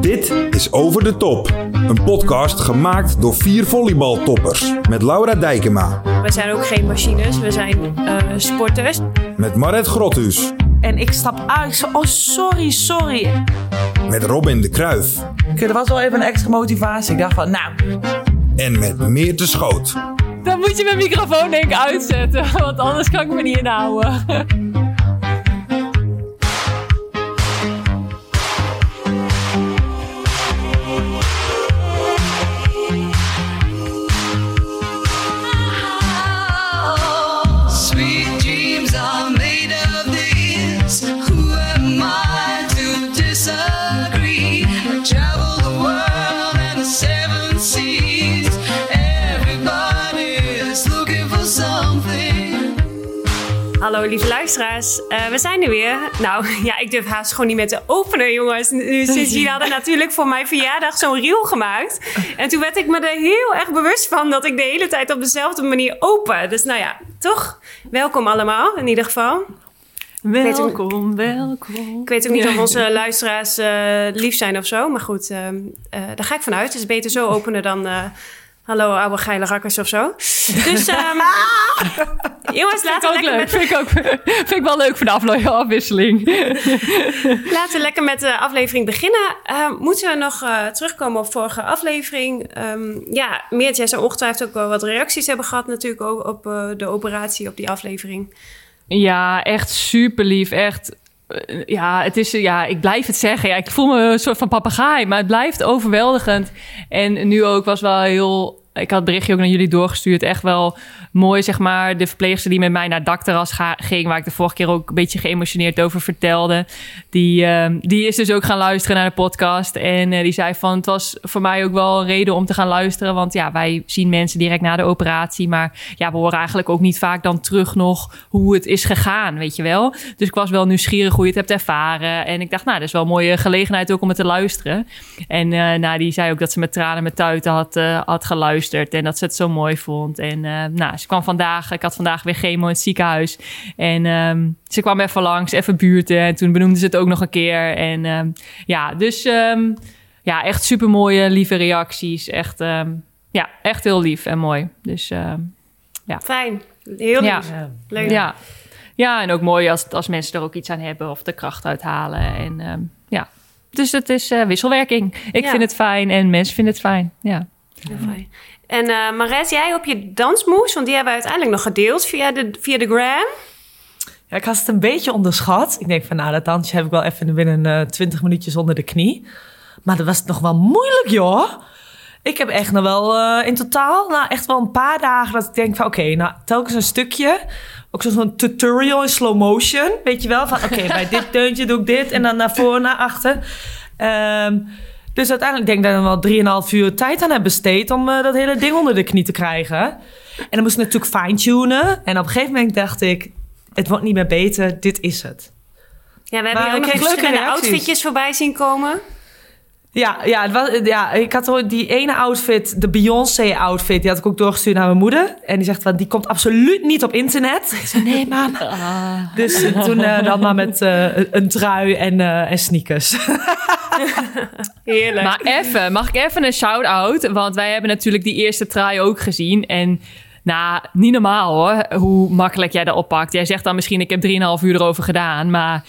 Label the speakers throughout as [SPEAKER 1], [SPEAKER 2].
[SPEAKER 1] Dit is Over de Top. Een podcast gemaakt door vier volleybaltoppers. Met Laura Dijkema.
[SPEAKER 2] We zijn ook geen machines, we zijn eh, sporters.
[SPEAKER 1] Met Maret Grottus.
[SPEAKER 3] En ik stap uit. Ik zo, oh, sorry, sorry.
[SPEAKER 1] Met Robin de Kruif.
[SPEAKER 3] Oké, dat was wel even een extra motivatie. Ik dacht van, nou,
[SPEAKER 1] En met Meerte Schoot.
[SPEAKER 2] Dan moet je mijn microfoon denk ik uitzetten, want anders kan ik me niet inhouden. Hallo lieve luisteraars, Eh, we zijn er weer. Nou ja, ik durf haast gewoon niet met te openen jongens. Nu sinds jullie hadden natuurlijk voor mijn verjaardag zo'n reel gemaakt. En toen werd ik me er heel erg bewust van dat ik de hele tijd op dezelfde manier open. Dus nou ja, toch? Welkom allemaal in ieder geval.
[SPEAKER 3] welkom, welkom.
[SPEAKER 2] Ik weet ook niet of onze luisteraars eh, lief zijn of zo. Maar goed, ehm, eh, daar ga ik vanuit. Het is beter zo openen dan... Hallo, oude geile rakkers of zo. Dus, ehm, jongens, laten we,
[SPEAKER 4] ook
[SPEAKER 2] lekker
[SPEAKER 4] leuk.
[SPEAKER 2] met,
[SPEAKER 4] Vind ik, ook, vind ik wel leuk voor de afwisseling.
[SPEAKER 2] laten we lekker met de aflevering beginnen. Ehm, moeten we nog eh, terugkomen op vorige aflevering? Ehm, ja, Meert, jij zou ongetwijfeld ook wel wat reacties hebben gehad natuurlijk ook op eh, de operatie, op die aflevering.
[SPEAKER 4] Ja, echt super lief. Echt. Eh, Ja, het is, ja, ik blijf het zeggen. Ja, ik voel me een soort van papegaai, maar het blijft overweldigend. En nu ook was wel heel. Ik had het berichtje ook naar jullie doorgestuurd. Echt wel mooi, zeg maar. De verpleegster die met mij naar ga- ging, waar ik de vorige keer ook een beetje geëmotioneerd over vertelde. Die, ehm, die is dus ook gaan luisteren naar de podcast. En eh, die zei van: Het was voor mij ook wel een reden om te gaan luisteren. Want ja, wij zien mensen direct na de operatie. Maar ja, we horen eigenlijk ook niet vaak dan terug nog hoe het is gegaan, weet je wel. Dus ik was wel nieuwsgierig hoe je het hebt ervaren. En ik dacht, nou, dat is wel een mooie gelegenheid ook om het te luisteren. En eh nou, die zei ook dat ze met tranen met tuiten had, eh, had geluisterd. En dat ze het zo mooi vond. En eh, nou, ze kwam vandaag, ik had vandaag weer chemo in het ziekenhuis. En ehm, ze kwam even langs, even buurten. En toen benoemde ze het ook nog een keer. En ehm, ja, dus ehm, ja, echt super mooie, lieve reacties. Echt, ja, echt heel lief en mooi. Dus ehm,
[SPEAKER 2] Fijn, heel lief.
[SPEAKER 4] ja.
[SPEAKER 2] Leuk.
[SPEAKER 4] Ja. ja, en ook mooi als, als mensen er ook iets aan hebben of de kracht uithalen. En ja, dus het is eh, wisselwerking. Ik
[SPEAKER 2] Ja.
[SPEAKER 4] vind het fijn en mensen vinden het fijn. Ja.
[SPEAKER 2] Heel fijn. En eh Maret, jij op je dansmoes, want die hebben we uiteindelijk nog gedeeld via de, via de gram.
[SPEAKER 3] Ja, ik had het een beetje onderschat. Ik denk van, nou, dat dansje heb ik wel even binnen eh 20 minuutjes onder de knie. Maar dat was nog wel moeilijk, joh. Ik heb echt nog wel eh, in totaal, nou, echt wel een paar dagen dat ik denk van, oké, nou, telkens een stukje. Ook zo- zo'n tutorial in slow motion, weet je wel? Van, oké, bij dit deuntje doe ik dit en dan naar voren, naar achter. Ehm, dus uiteindelijk denk ik dat ik er wel 3,5 uur tijd aan heb besteed om eh, dat hele ding onder de knie te krijgen. En dan moest ik natuurlijk fine-tunen. En op een gegeven moment dacht ik, het wordt niet meer beter, dit is het.
[SPEAKER 2] Ja, we hebben
[SPEAKER 3] Maar
[SPEAKER 2] hier ook nog verschillende
[SPEAKER 3] reacties.
[SPEAKER 2] outfitjes voorbij zien komen.
[SPEAKER 3] Ja, ja, het was, ja, ik had ooit die ene outfit, de Beyoncé-outfit, die had ik ook doorgestuurd naar mijn moeder. En die zegt, van, die komt absoluut niet op internet. Ik zei, nee, mam. Dus eh, toen eh, dan maar met eh, een- trui en, eh, en sneakers.
[SPEAKER 2] Heerlijk.
[SPEAKER 4] Maar even, mag ik even een shout-out? Want wij hebben natuurlijk die eerste try ook gezien. En nou, niet normaal hoor, hoe makkelijk jij dat oppakt. Jij zegt dan misschien, ik heb 3,5 uur erover gedaan. Maar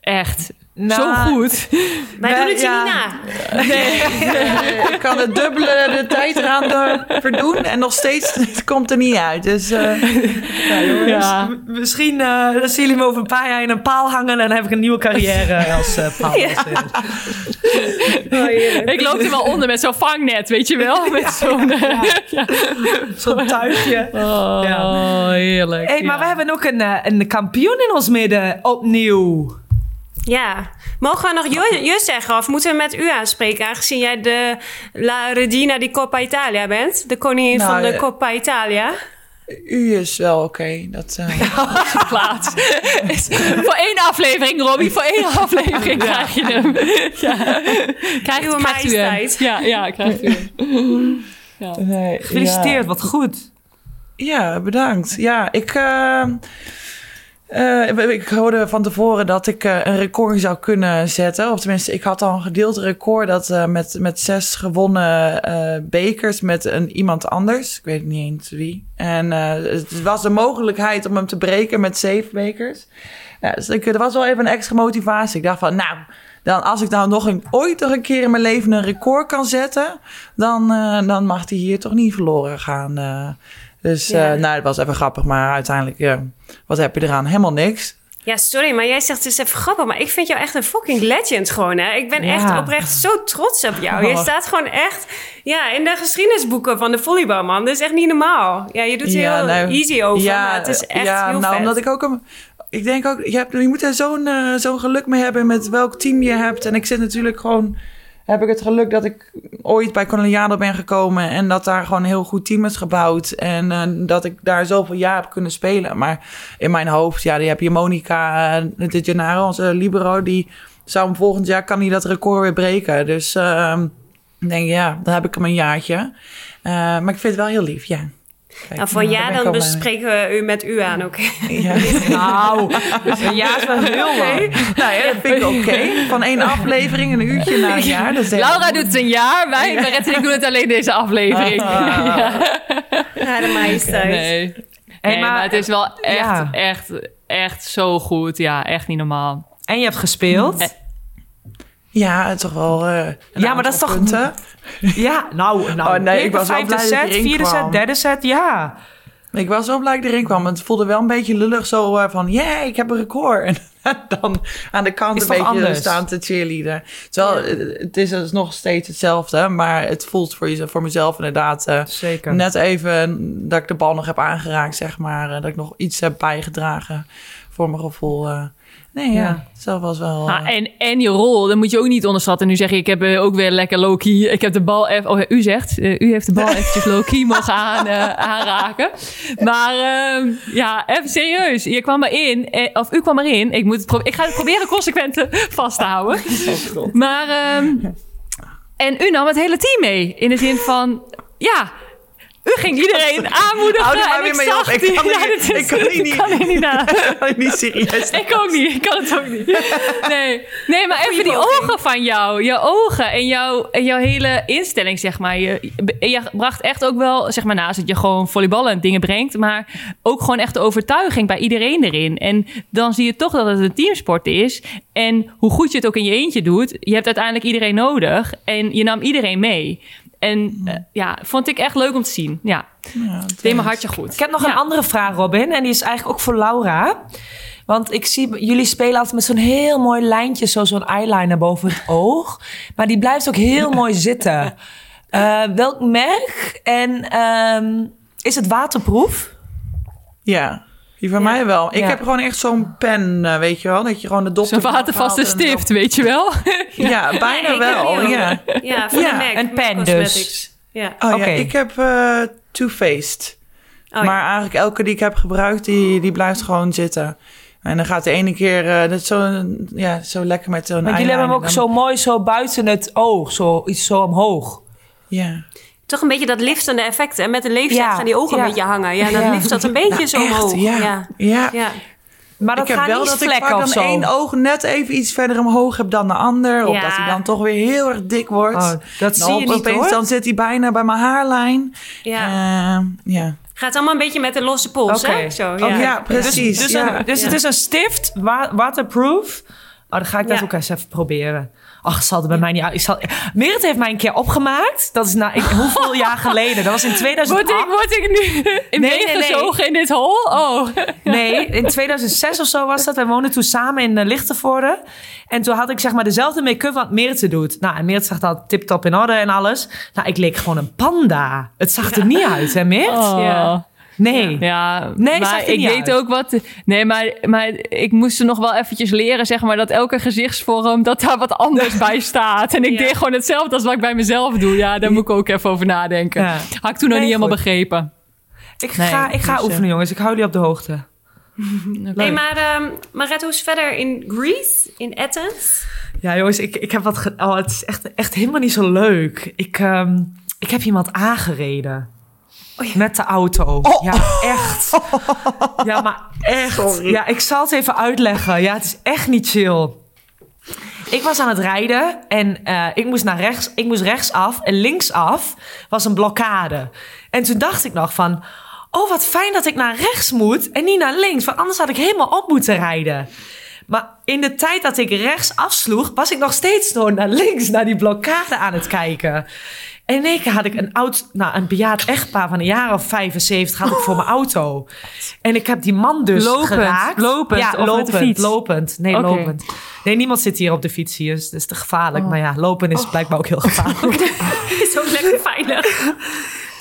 [SPEAKER 4] echt, zo
[SPEAKER 3] Nou,
[SPEAKER 4] goed.
[SPEAKER 2] Wij
[SPEAKER 3] Ja,
[SPEAKER 2] doen het je
[SPEAKER 3] ja.
[SPEAKER 2] niet na.
[SPEAKER 5] Ik kan het dubbele de tijd eraan door- verdoen en nog steeds het komt er niet uit. Dus eh, ja, jongens.
[SPEAKER 4] Ja.
[SPEAKER 3] M- Misschien eh, zien jullie me over een paar jaar in een paal hangen en dan heb ik een nieuwe carrière als eh paaldanser.
[SPEAKER 4] Ik loop er wel onder met zo'n vangnet, weet je wel? Met zo'n... eh, ja.
[SPEAKER 3] Zo'n tuigje.
[SPEAKER 4] Oh,
[SPEAKER 3] Ja.
[SPEAKER 4] heerlijk.
[SPEAKER 3] Hey, maar
[SPEAKER 4] ja.
[SPEAKER 3] we hebben ook een, eh, een kampioen in ons midden opnieuw.
[SPEAKER 2] Ja. Mogen we nog je, je zeggen of moeten we met u aanspreken? Aangezien jij de La Regina di Coppa Italia bent. De koningin
[SPEAKER 5] Nou,
[SPEAKER 2] van de
[SPEAKER 5] eh,
[SPEAKER 2] Coppa Italia.
[SPEAKER 5] U is wel oké. Dat, eh,
[SPEAKER 4] plaats. voor één aflevering, Robbie. Voor één aflevering krijg je hem. Ja. Krijgt,
[SPEAKER 2] Uwe
[SPEAKER 4] krijgt u hem. Ja, ja, krijgt u hem.
[SPEAKER 5] nee,
[SPEAKER 3] Gefeliciteerd,
[SPEAKER 5] ja.
[SPEAKER 3] wat goed.
[SPEAKER 5] Ja, bedankt. Ja, ik, eh, eh, ik hoorde van tevoren dat ik eh, een record zou kunnen zetten. Of tenminste, ik had al een gedeeld record dat eh, met, met zes gewonnen bekers met een, iemand anders. Ik weet niet eens wie. En het was de mogelijkheid om hem te breken met zeven bekers. Dus er was wel even een extra motivatie. Ik dacht van, nou, dan, als ik nou nog een, ooit nog een keer in mijn leven een record kan zetten, dan, dan mag die hier toch niet verloren gaan. Dus
[SPEAKER 2] Ja.
[SPEAKER 5] eh, nou, het was even grappig, maar uiteindelijk, wat heb je eraan? Helemaal niks.
[SPEAKER 2] Ja, sorry, maar jij zegt het is even grappig. Maar ik vind jou echt een fucking legend gewoon, hè? Ik ben
[SPEAKER 3] Ja.
[SPEAKER 2] echt oprecht zo trots op jou. Je
[SPEAKER 3] Oh.
[SPEAKER 2] staat gewoon echt ja, in de geschiedenisboeken van de volleybalman. Dat is echt niet normaal. Ja, je doet er heel
[SPEAKER 5] nou,
[SPEAKER 2] easy over, maar het is echt
[SPEAKER 5] ja,
[SPEAKER 2] heel
[SPEAKER 5] nou,
[SPEAKER 2] vet.
[SPEAKER 5] omdat ik ook een, ik denk ook, je, hebt, je moet er zo'n eh, zo'n geluk mee hebben met welk team je hebt. En ik zit natuurlijk gewoon, heb ik het geluk dat ik ooit bij Coloniado ben gekomen en dat daar gewoon een heel goed team is gebouwd. En eh, dat ik daar zoveel jaar heb kunnen spelen. Maar in mijn hoofd, ja, die heb je Monica uh, de Gennaro, onze libero, die zou hem volgend jaar, kan hij dat record weer breken. Dus eh, ik denk, ja, dan heb ik hem een jaartje. Eh, maar ik vind het wel heel lief, ja. Kijk,
[SPEAKER 2] nou, van
[SPEAKER 5] nou,
[SPEAKER 2] ja, dan bespreken we u met u aan, oké?
[SPEAKER 5] Ja.
[SPEAKER 3] Nou, ja, is wel heel lang.
[SPEAKER 5] Nou ja, dat vind ik oké. Van één aflevering een uurtje naar een jaar. Dat
[SPEAKER 4] Laura doet het een jaar. Wij, en ik doen het alleen deze aflevering.
[SPEAKER 2] Ja, de majesteit.
[SPEAKER 4] Nee.
[SPEAKER 3] Hey,
[SPEAKER 4] nee,
[SPEAKER 3] maar-
[SPEAKER 4] maar, het is wel echt,
[SPEAKER 3] Ja.
[SPEAKER 4] echt, echt zo goed. Ja, echt niet normaal.
[SPEAKER 3] En je hebt gespeeld.
[SPEAKER 4] Eh,
[SPEAKER 5] Ja, toch wel. eh,
[SPEAKER 3] Ja, maar dat is toch-
[SPEAKER 5] Punten.
[SPEAKER 3] Ja, nou, nou
[SPEAKER 5] Oh, nee, ik was wel blij dat
[SPEAKER 3] set,
[SPEAKER 5] erin
[SPEAKER 3] vierde
[SPEAKER 5] kwam.
[SPEAKER 3] set, derde set, ja.
[SPEAKER 5] Ik was wel blij dat ik erin kwam. Het voelde wel een beetje lullig zo eh, van... Yeah, ik heb een record. En dan aan de kant
[SPEAKER 3] Is
[SPEAKER 5] een beetje
[SPEAKER 3] anders?
[SPEAKER 5] staan te cheerleaden. Terwijl eh, het is dus nog steeds hetzelfde. Maar het voelt voor, je, voor mezelf inderdaad...
[SPEAKER 3] Zeker.
[SPEAKER 5] Net even dat ik de bal nog heb aangeraakt, zeg maar. Dat ik nog iets heb bijgedragen voor mijn gevoel. Nee, ja.
[SPEAKER 3] Ja.
[SPEAKER 5] Zelf was wel...
[SPEAKER 4] Ah,
[SPEAKER 5] eh,
[SPEAKER 4] en, en je rol, dat moet je ook niet onderschatten. Nu zeg je, ik heb eh, ook weer lekker low-key. Ik heb de bal even... Oh, u zegt, eh, u heeft de bal eventjes low-key mogen aan, eh, aanraken. Maar ehm, ja, even serieus. Je kwam erin, eh, of u kwam erin. Ik, moet het ik ga het proberen consequent vast te houden. Maar, ehm, en u nam het hele team mee. In de zin van, ja... U ging iedereen aanmoedigen.
[SPEAKER 5] Hou er maar
[SPEAKER 4] en
[SPEAKER 5] weer
[SPEAKER 4] ik
[SPEAKER 5] mee op. Ik
[SPEAKER 4] die-
[SPEAKER 5] kan
[SPEAKER 4] ja, is-
[SPEAKER 5] ik kan niet-
[SPEAKER 4] ik kan niet
[SPEAKER 5] serieus.
[SPEAKER 4] Ik ook niet. Ik kan het ook niet. Nee, nee maar even die ogen van jou. Je ogen en, jouw en jouw hele instelling, zeg maar. Je, je bracht echt ook wel, zeg maar, naast dat je gewoon volleyballen en dingen brengt, maar ook gewoon echt de overtuiging bij iedereen erin. En dan zie je toch dat het een teamsport is. En hoe goed je het ook in je eentje doet, je hebt uiteindelijk iedereen nodig. En je nam iedereen mee. En eh, ja, vond ik echt leuk om te zien. Ja, het deed mijn hartje goed.
[SPEAKER 3] Ik heb nog
[SPEAKER 4] Ja.
[SPEAKER 3] een andere vraag, Robin. En die is eigenlijk ook voor Laura. Want ik zie, jullie spelen altijd met zo'n heel mooi lijntje, zo, zo'n eyeliner boven het oog. Maar die blijft ook heel mooi zitten. Eh, welk merk? En ehm, is het waterproof?
[SPEAKER 5] Ja, die van mij wel. Ik
[SPEAKER 3] Ja.
[SPEAKER 5] heb gewoon echt zo'n pen, eh, weet je wel. Dat je gewoon de dop
[SPEAKER 4] Zo'n watervaste stift, weet je wel.
[SPEAKER 5] Ja, bijna wel. Ja.
[SPEAKER 2] Ja, van
[SPEAKER 5] Ja,
[SPEAKER 2] de MAC.
[SPEAKER 3] een pen
[SPEAKER 2] Cosmetics. Ja.
[SPEAKER 5] Oh ja, ik heb eh Too Faced.
[SPEAKER 2] Oh, ja.
[SPEAKER 5] maar eigenlijk elke die ik heb gebruikt, die, die blijft gewoon zitten. En dan gaat de ene keer, eh, dat zo, ja, zo lekker met zo'n
[SPEAKER 3] Want jullie hebben hem ook zo mooi zo buiten het oog, zo, iets zo omhoog.
[SPEAKER 5] Ja.
[SPEAKER 2] Toch een beetje dat liftende effect. En met de leeftijd
[SPEAKER 3] Ja,
[SPEAKER 2] gaan die ogen
[SPEAKER 3] ja.
[SPEAKER 2] een beetje hangen. Ja, dan
[SPEAKER 3] Ja.
[SPEAKER 2] lift dat een beetje zo
[SPEAKER 5] Echt,
[SPEAKER 2] omhoog.
[SPEAKER 5] ja.
[SPEAKER 2] Ja.
[SPEAKER 5] Ja.
[SPEAKER 2] Ja.
[SPEAKER 3] Maar dat
[SPEAKER 5] ik heb
[SPEAKER 3] gaat
[SPEAKER 5] wel
[SPEAKER 3] niet
[SPEAKER 5] dat ik vaak dan
[SPEAKER 3] zo.
[SPEAKER 5] één oog net even iets verder omhoog heb dan de ander. Of
[SPEAKER 2] Ja.
[SPEAKER 5] dat hij dan toch weer heel erg dik wordt.
[SPEAKER 3] Oh, dat zie je niet hoor.
[SPEAKER 5] Dan zit hij bijna bij mijn haarlijn.
[SPEAKER 2] Ja.
[SPEAKER 5] Eh, ja.
[SPEAKER 2] Gaat allemaal een beetje met de losse pols,
[SPEAKER 3] Oké.
[SPEAKER 2] hè? Zo,
[SPEAKER 5] Ja.
[SPEAKER 2] ja.
[SPEAKER 5] precies.
[SPEAKER 3] Dus,
[SPEAKER 5] ja.
[SPEAKER 3] een- dus
[SPEAKER 2] Ja.
[SPEAKER 3] het is een stift, wa- waterproof. Oh, dan ga ik dat
[SPEAKER 2] Ja.
[SPEAKER 3] ook eens even proberen. Ach, zal het bij mij niet uit. Ik zal... Merit heeft mij een keer opgemaakt. Dat is na ik, hoeveel jaar geleden? Dat was in 2008.
[SPEAKER 4] Word ik, word ik nu in
[SPEAKER 3] Nee,
[SPEAKER 4] meegezogen in dit hol? Oh.
[SPEAKER 3] Nee, in 2006 of zo was dat. Wij woonden toen samen in uh, Lichtenvoorde. En toen had ik zeg maar dezelfde make-up wat Merit doet. Nou, en Merit zag dat tip-top in orde en alles. Nou, ik leek gewoon een panda. Het zag er niet uit, hè, Merit?
[SPEAKER 4] Oh.
[SPEAKER 2] Ja.
[SPEAKER 3] Nee.
[SPEAKER 4] Ja,
[SPEAKER 3] Nee,
[SPEAKER 4] maar ik
[SPEAKER 3] niet
[SPEAKER 4] weet
[SPEAKER 3] uit.
[SPEAKER 4] ook wat. Nee, maar, maar ik moest er nog wel eventjes leren, zeg maar, dat elke gezichtsvorm, dat daar wat anders bij staat. En ik
[SPEAKER 2] Ja.
[SPEAKER 4] deed gewoon hetzelfde als wat ik bij mezelf doe. Ja, daar moet ik ook even over nadenken.
[SPEAKER 3] Ja.
[SPEAKER 4] Had ik toen nog
[SPEAKER 3] Nee,
[SPEAKER 4] niet helemaal begrepen.
[SPEAKER 3] Ik
[SPEAKER 4] Nee,
[SPEAKER 3] ga, ik ga
[SPEAKER 4] dus, eh,
[SPEAKER 3] oefenen, jongens. Ik hou jullie op de hoogte.
[SPEAKER 2] Hey, maar ehm Maret, hoe is het verder in Greece, in Athens?
[SPEAKER 3] Ja, jongens, ik, ik heb wat... Ge oh, het is echt, echt helemaal niet zo leuk. Ik, ehm, ik heb iemand aangereden. Met de auto. Ja, echt. Ja, maar echt. Ja, ik zal het even uitleggen. Ja, het is echt niet chill. Ik was aan het rijden en eh, ik moest naar rechts. Ik moest rechtsaf en linksaf was een blokkade. En toen dacht ik nog van... Oh, wat fijn dat ik naar rechts moet en niet naar links. Want anders had ik helemaal op moeten rijden. Maar in de tijd dat ik rechts afsloeg... was ik nog steeds door naar links, naar die blokkade aan het kijken. En in één keer had ik een oud, nou, een bejaard echtpaar van een jaar of 75 had ik voor mijn auto. En ik heb die man dus
[SPEAKER 4] Lopend,
[SPEAKER 3] geraakt.
[SPEAKER 4] lopend
[SPEAKER 3] ja,
[SPEAKER 4] of
[SPEAKER 3] lopend,
[SPEAKER 4] fiets?
[SPEAKER 3] lopend. Nee, lopend. Nee, niemand zit hier op de fiets hier, dus dat is te gevaarlijk. Maar ja, lopen is blijkbaar ook heel gevaarlijk.
[SPEAKER 2] Is ook lekker veilig.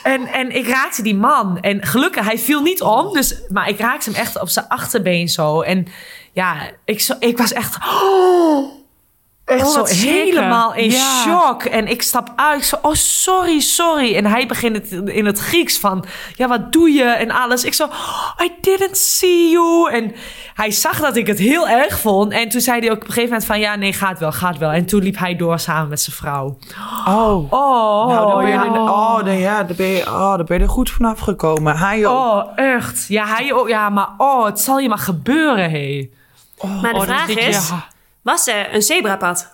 [SPEAKER 3] En, en ik raakte die man. En gelukkig, hij viel niet om. Dus, maar ik raakte hem echt op zijn achterbeen zo. En ja, ik, zo, ik was echt... echt
[SPEAKER 4] Oh,
[SPEAKER 3] zo helemaal in
[SPEAKER 4] Ja.
[SPEAKER 3] shock. En ik stap uit. Ik zo, oh, sorry, sorry. En hij begint het in het Grieks van... Ja, wat doe je? En alles. Ik zo, I didn't see you. En hij zag dat ik het heel erg vond. En toen zei hij ook op een gegeven moment van... Ja, nee, gaat wel, gaat wel. En toen liep hij door samen met zijn vrouw.
[SPEAKER 5] Oh.
[SPEAKER 3] Oh,
[SPEAKER 5] nou, dan ben je,
[SPEAKER 3] ja.
[SPEAKER 5] er, oh, dan, ja, dan ben je, oh, dan ben je er goed vanaf gekomen. Hij ook.
[SPEAKER 3] Oh, echt. Ja, hij ook. Ja, maar oh, het zal je maar gebeuren, hé.
[SPEAKER 2] Maar de
[SPEAKER 4] Oh,
[SPEAKER 2] vraag is,
[SPEAKER 4] ja.
[SPEAKER 2] Was er een zebrapad?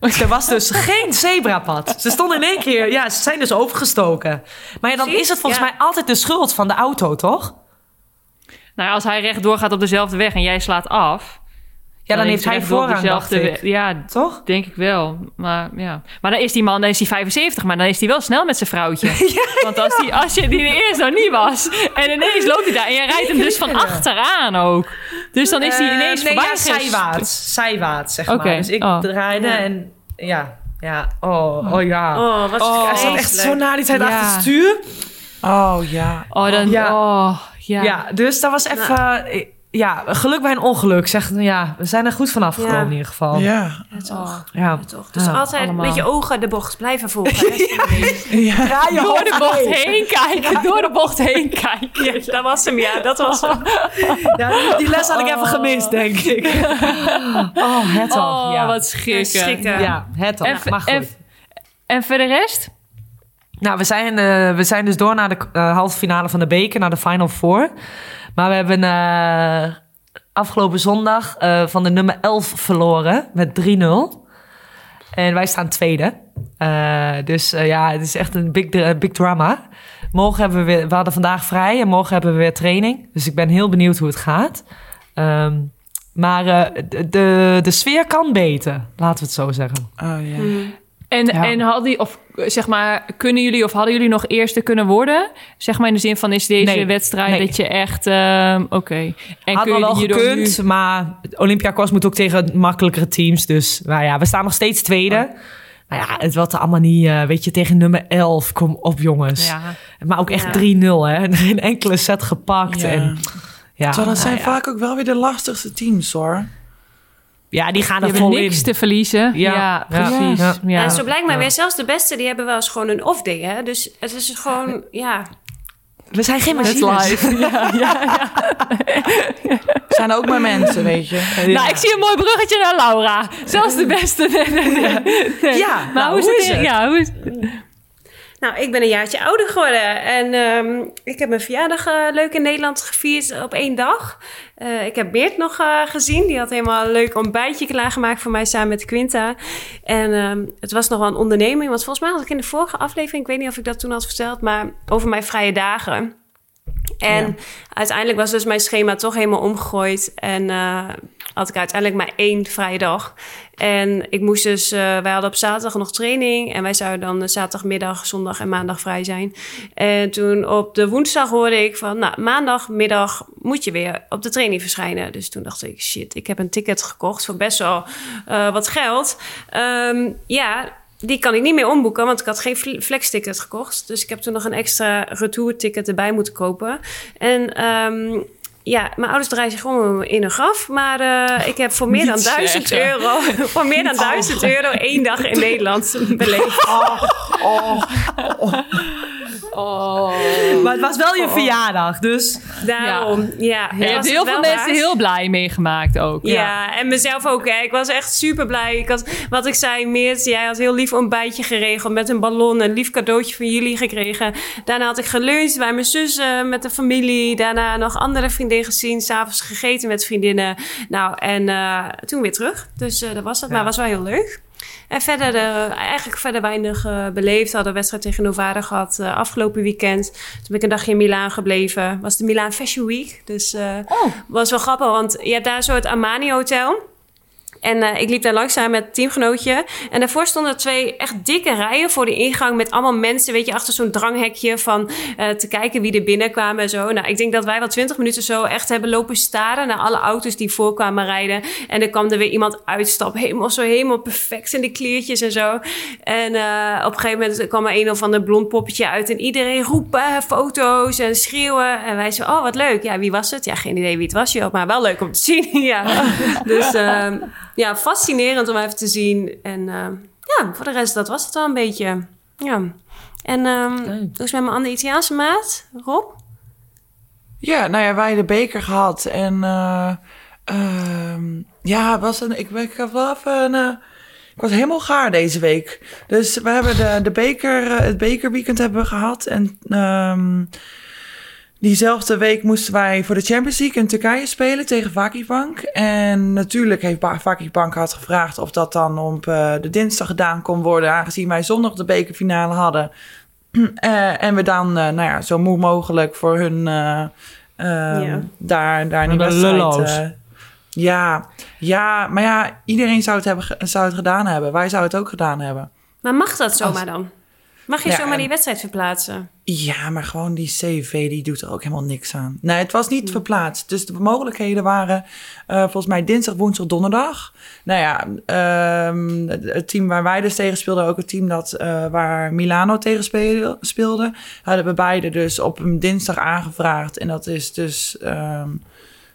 [SPEAKER 3] Er was dus geen zebrapad. Ze stonden in één keer, ja, ze zijn dus overgestoken. Maar ja, dan
[SPEAKER 2] Precies,
[SPEAKER 3] is het volgens
[SPEAKER 2] ja.
[SPEAKER 3] mij altijd de schuld van de auto, toch?
[SPEAKER 4] Nou, als hij rechtdoor gaat op dezelfde weg en jij slaat af.
[SPEAKER 3] Ja, dan heeft hij voorrang, dacht ik.
[SPEAKER 4] Ja,
[SPEAKER 3] Toch?
[SPEAKER 4] denk ik wel. Maar ja. Maar dan is die man, dan is hij 75, maar dan is hij wel snel met zijn vrouwtje. Want als, die, als je die eerst nog niet was en ineens loopt hij daar en je rijdt hem dus van achteraan ook. Dus dan is hij
[SPEAKER 3] Eh,
[SPEAKER 4] ineens
[SPEAKER 3] nee,
[SPEAKER 4] voorbij.
[SPEAKER 3] ja, zijwaarts. Zijwaarts, zeg maar. Dus ik
[SPEAKER 4] oh.
[SPEAKER 3] draaide en ja, ja, oh, oh ja.
[SPEAKER 2] Oh, wat
[SPEAKER 3] Oh, hij zat echt zo na die tijd
[SPEAKER 4] Ja.
[SPEAKER 3] achter het stuur.
[SPEAKER 5] Oh ja.
[SPEAKER 4] Oh, dan,
[SPEAKER 3] Ja.
[SPEAKER 4] oh, ja.
[SPEAKER 3] Ja. dus dat was even... eh, Ja, geluk bij een ongeluk. Zeg, ja, we zijn er goed vanaf gekomen
[SPEAKER 2] Ja.
[SPEAKER 3] in ieder geval.
[SPEAKER 5] Ja.
[SPEAKER 2] Ja, toch.
[SPEAKER 3] Ja.
[SPEAKER 2] toch. Dus
[SPEAKER 3] Ja,
[SPEAKER 2] altijd
[SPEAKER 4] allemaal.
[SPEAKER 2] met je ogen de bocht blijven volgen.
[SPEAKER 5] ja.
[SPEAKER 4] Door de bocht heen kijken, door de bocht heen kijken.
[SPEAKER 2] Ja, dat was hem, ja. Dat was hem.
[SPEAKER 3] Ja, die- les had ik even gemist, denk ik. Oh, het al.
[SPEAKER 4] Oh,
[SPEAKER 3] ja.
[SPEAKER 4] wat schrikken.
[SPEAKER 2] Schrikken.
[SPEAKER 3] Ja, het al.
[SPEAKER 4] En,
[SPEAKER 3] maar goed.
[SPEAKER 4] en, en voor de rest?
[SPEAKER 3] Nou, we zijn, eh, we zijn dus door naar de eh, halve finale van de beker, naar de Final Four. Maar we hebben eh, afgelopen zondag eh, van de nummer 11 verloren met 3-0. En wij staan tweede. Eh, dus ja, het is echt een big, big drama. Morgen hebben we weer, we hadden vandaag vrij en morgen hebben we weer training. Dus ik ben heel benieuwd hoe het gaat. Ehm, maar eh, de, de, de sfeer kan beter, laten we het zo zeggen.
[SPEAKER 5] Oh ja.
[SPEAKER 4] En,
[SPEAKER 3] Ja.
[SPEAKER 4] en hadden die, of zeg maar, kunnen jullie of hadden jullie nog eerste kunnen worden? Zeg maar in de zin van is deze
[SPEAKER 3] Nee.
[SPEAKER 4] wedstrijd
[SPEAKER 3] Nee.
[SPEAKER 4] dat je echt, ehm, oké. En
[SPEAKER 3] Hadden we wel gekund,
[SPEAKER 4] nu-
[SPEAKER 3] maar Olympiakos moet ook tegen makkelijkere teams. Dus nou ja, we staan nog steeds tweede. Maar ja, het wordt er allemaal niet, eh, weet je, tegen nummer 11. Kom op, jongens.
[SPEAKER 4] Ja.
[SPEAKER 3] Maar ook echt
[SPEAKER 2] Ja.
[SPEAKER 3] 3-0, hè. Geen enkele set gepakt.
[SPEAKER 5] Ja.
[SPEAKER 3] En, ja,
[SPEAKER 5] dat zijn
[SPEAKER 3] nou ja.
[SPEAKER 5] vaak ook wel weer de lastigste teams hoor.
[SPEAKER 3] Ja, die gaan
[SPEAKER 4] Je
[SPEAKER 3] er
[SPEAKER 4] hebt
[SPEAKER 3] vol
[SPEAKER 4] niks
[SPEAKER 3] in.
[SPEAKER 4] te verliezen. Ja,
[SPEAKER 3] Ja.
[SPEAKER 4] precies.
[SPEAKER 3] Ja.
[SPEAKER 4] Ja.
[SPEAKER 2] En zo blijkt maar
[SPEAKER 3] Ja.
[SPEAKER 2] weer, zelfs de beste, die hebben wel eens gewoon een off-day. Hè? Dus het is gewoon, ja...
[SPEAKER 3] We zijn geen
[SPEAKER 4] Het
[SPEAKER 3] machines.
[SPEAKER 4] live. Ja, ja, ja.
[SPEAKER 5] Zijn ook maar mensen, weet je.
[SPEAKER 4] Nou, ik zie een mooi bruggetje naar Laura. Zelfs de beste. Nee, nee, nee. Nee.
[SPEAKER 3] Ja,
[SPEAKER 4] maar
[SPEAKER 3] nou,
[SPEAKER 4] hoe is
[SPEAKER 3] hoe
[SPEAKER 4] het?
[SPEAKER 3] is het?
[SPEAKER 4] Ja, hoe is
[SPEAKER 2] Nou, ik ben een jaartje ouder geworden. En ehm, ik heb mijn verjaardag eh, leuk in Nederland gevierd op één dag. Eh, ik heb Beert nog eh, gezien. Die had helemaal een leuk ontbijtje klaargemaakt voor mij samen met Quinta. En ehm, het was nog wel een onderneming. Want volgens mij had ik in de vorige aflevering... ik weet niet of ik dat toen had verteld... maar over mijn vrije dagen... En uiteindelijk was dus mijn schema toch helemaal omgegooid. En eh, had ik uiteindelijk maar één vrije dag. En ik moest dus... eh, wij hadden op zaterdag nog training. En wij zouden dan eh, zaterdagmiddag, zondag en maandag vrij zijn. En toen op de woensdag hoorde ik van... Nou, maandagmiddag moet je weer op de training verschijnen. Dus toen dacht ik, shit, ik heb een ticket gekocht voor best wel wat geld. Ehm, ja... die kan ik niet meer omboeken, want ik had geen fl- flexticket gekocht. Dus ik heb toen nog een extra retourticket erbij moeten kopen. En ehm, ja, mijn ouders draaien zich om in een graf. Maar eh, ik heb voor meer dan
[SPEAKER 5] Niet
[SPEAKER 2] 1000
[SPEAKER 5] zeggen.
[SPEAKER 2] euro, voor meer dan 1000 euro één dag in Nederland beleefd.
[SPEAKER 3] Maar het was wel je verjaardag, dus...
[SPEAKER 2] Daarom, ja.
[SPEAKER 4] Je hebt heel veel mensen heel blij meegemaakt ook.
[SPEAKER 2] Ja, en mezelf ook. Hè. Ik was echt super blij. Ik had, wat ik zei, Meert, jij had heel lief ontbijtje geregeld met een ballon. Een lief cadeautje van jullie gekregen. Daarna had ik geluncht bij mijn zus eh, met de familie. Daarna nog andere vriendinnen gezien. S'avonds gegeten met vriendinnen. Nou, en eh, toen weer terug. Dus eh, dat was het. Maar het was wel heel leuk. En verder, eh, eigenlijk verder weinig eh, beleefd. We hadden een wedstrijd tegen Novara gehad eh, afgelopen weekend. Toen ben ik een dagje in Milaan gebleven. Was de Milaan Fashion Week. Dus eh was wel grappig, want je hebt daar zo het Armani Hotel. En eh, ik liep daar langs samen met het teamgenootje. En daarvoor stonden twee echt dikke rijen voor de ingang... met allemaal mensen, weet je, achter zo'n dranghekje... van eh, te kijken wie er binnenkwamen en zo. Nou, ik denk dat wij wel twintig minuten zo echt hebben lopen staren... naar alle auto's die voorkwamen rijden. En er kwam er weer iemand uitstappen. Helemaal zo, helemaal perfect in de kleertjes en zo. En eh, op een gegeven moment kwam er een of ander blond poppetje uit... en iedereen roepen, foto's en schreeuwen. En wij zo, oh, wat leuk. Ja, wie was het? Ja, geen idee wie het was, joh. Maar wel leuk om te zien, ja. Dus... ehm, ja, fascinerend om even te zien. En eh, ja, voor de rest, dat was het wel een beetje. Ja. En ehm hoe is het met mijn andere Italiaanse maat, Rob?
[SPEAKER 5] Ja, nou ja, wij de beker gehad. En eh, ehm, ja, het was een, ik, ik heb wel even een, eh, ik was helemaal gaar deze week. Dus we hebben de, de beker, het bekerweekend hebben we gehad. En ehm, diezelfde week moesten wij voor de Champions League in Turkije spelen tegen Vakifbank. En natuurlijk heeft Ba- Vakifbank had gevraagd of dat dan op eh, de dinsdag gedaan kon worden. Aangezien wij zondag de bekerfinale hadden. Eh, en we dan, eh, nou ja, zo moe mogelijk voor hun eh, ehm,
[SPEAKER 2] Ja.
[SPEAKER 5] daar, daar in die wedstrijd. ja, ja, maar ja, iedereen zou het, hebben, zou het gedaan hebben. Wij zouden het ook gedaan hebben.
[SPEAKER 2] Maar mag dat zomaar dan? Mag je
[SPEAKER 5] Ja,
[SPEAKER 2] zomaar die wedstrijd verplaatsen?
[SPEAKER 5] Ja, maar gewoon die CV, die doet er ook helemaal niks aan. Nee, het was niet verplaatst. Dus de mogelijkheden waren eh, volgens mij dinsdag, woensdag, donderdag. Nou ja, ehm, het- team waar wij dus tegen speelden, ook het team dat, eh, waar Milano tegen speelde, speelde, hadden we beide dus op een dinsdag aangevraagd. En dat is dus, ehm,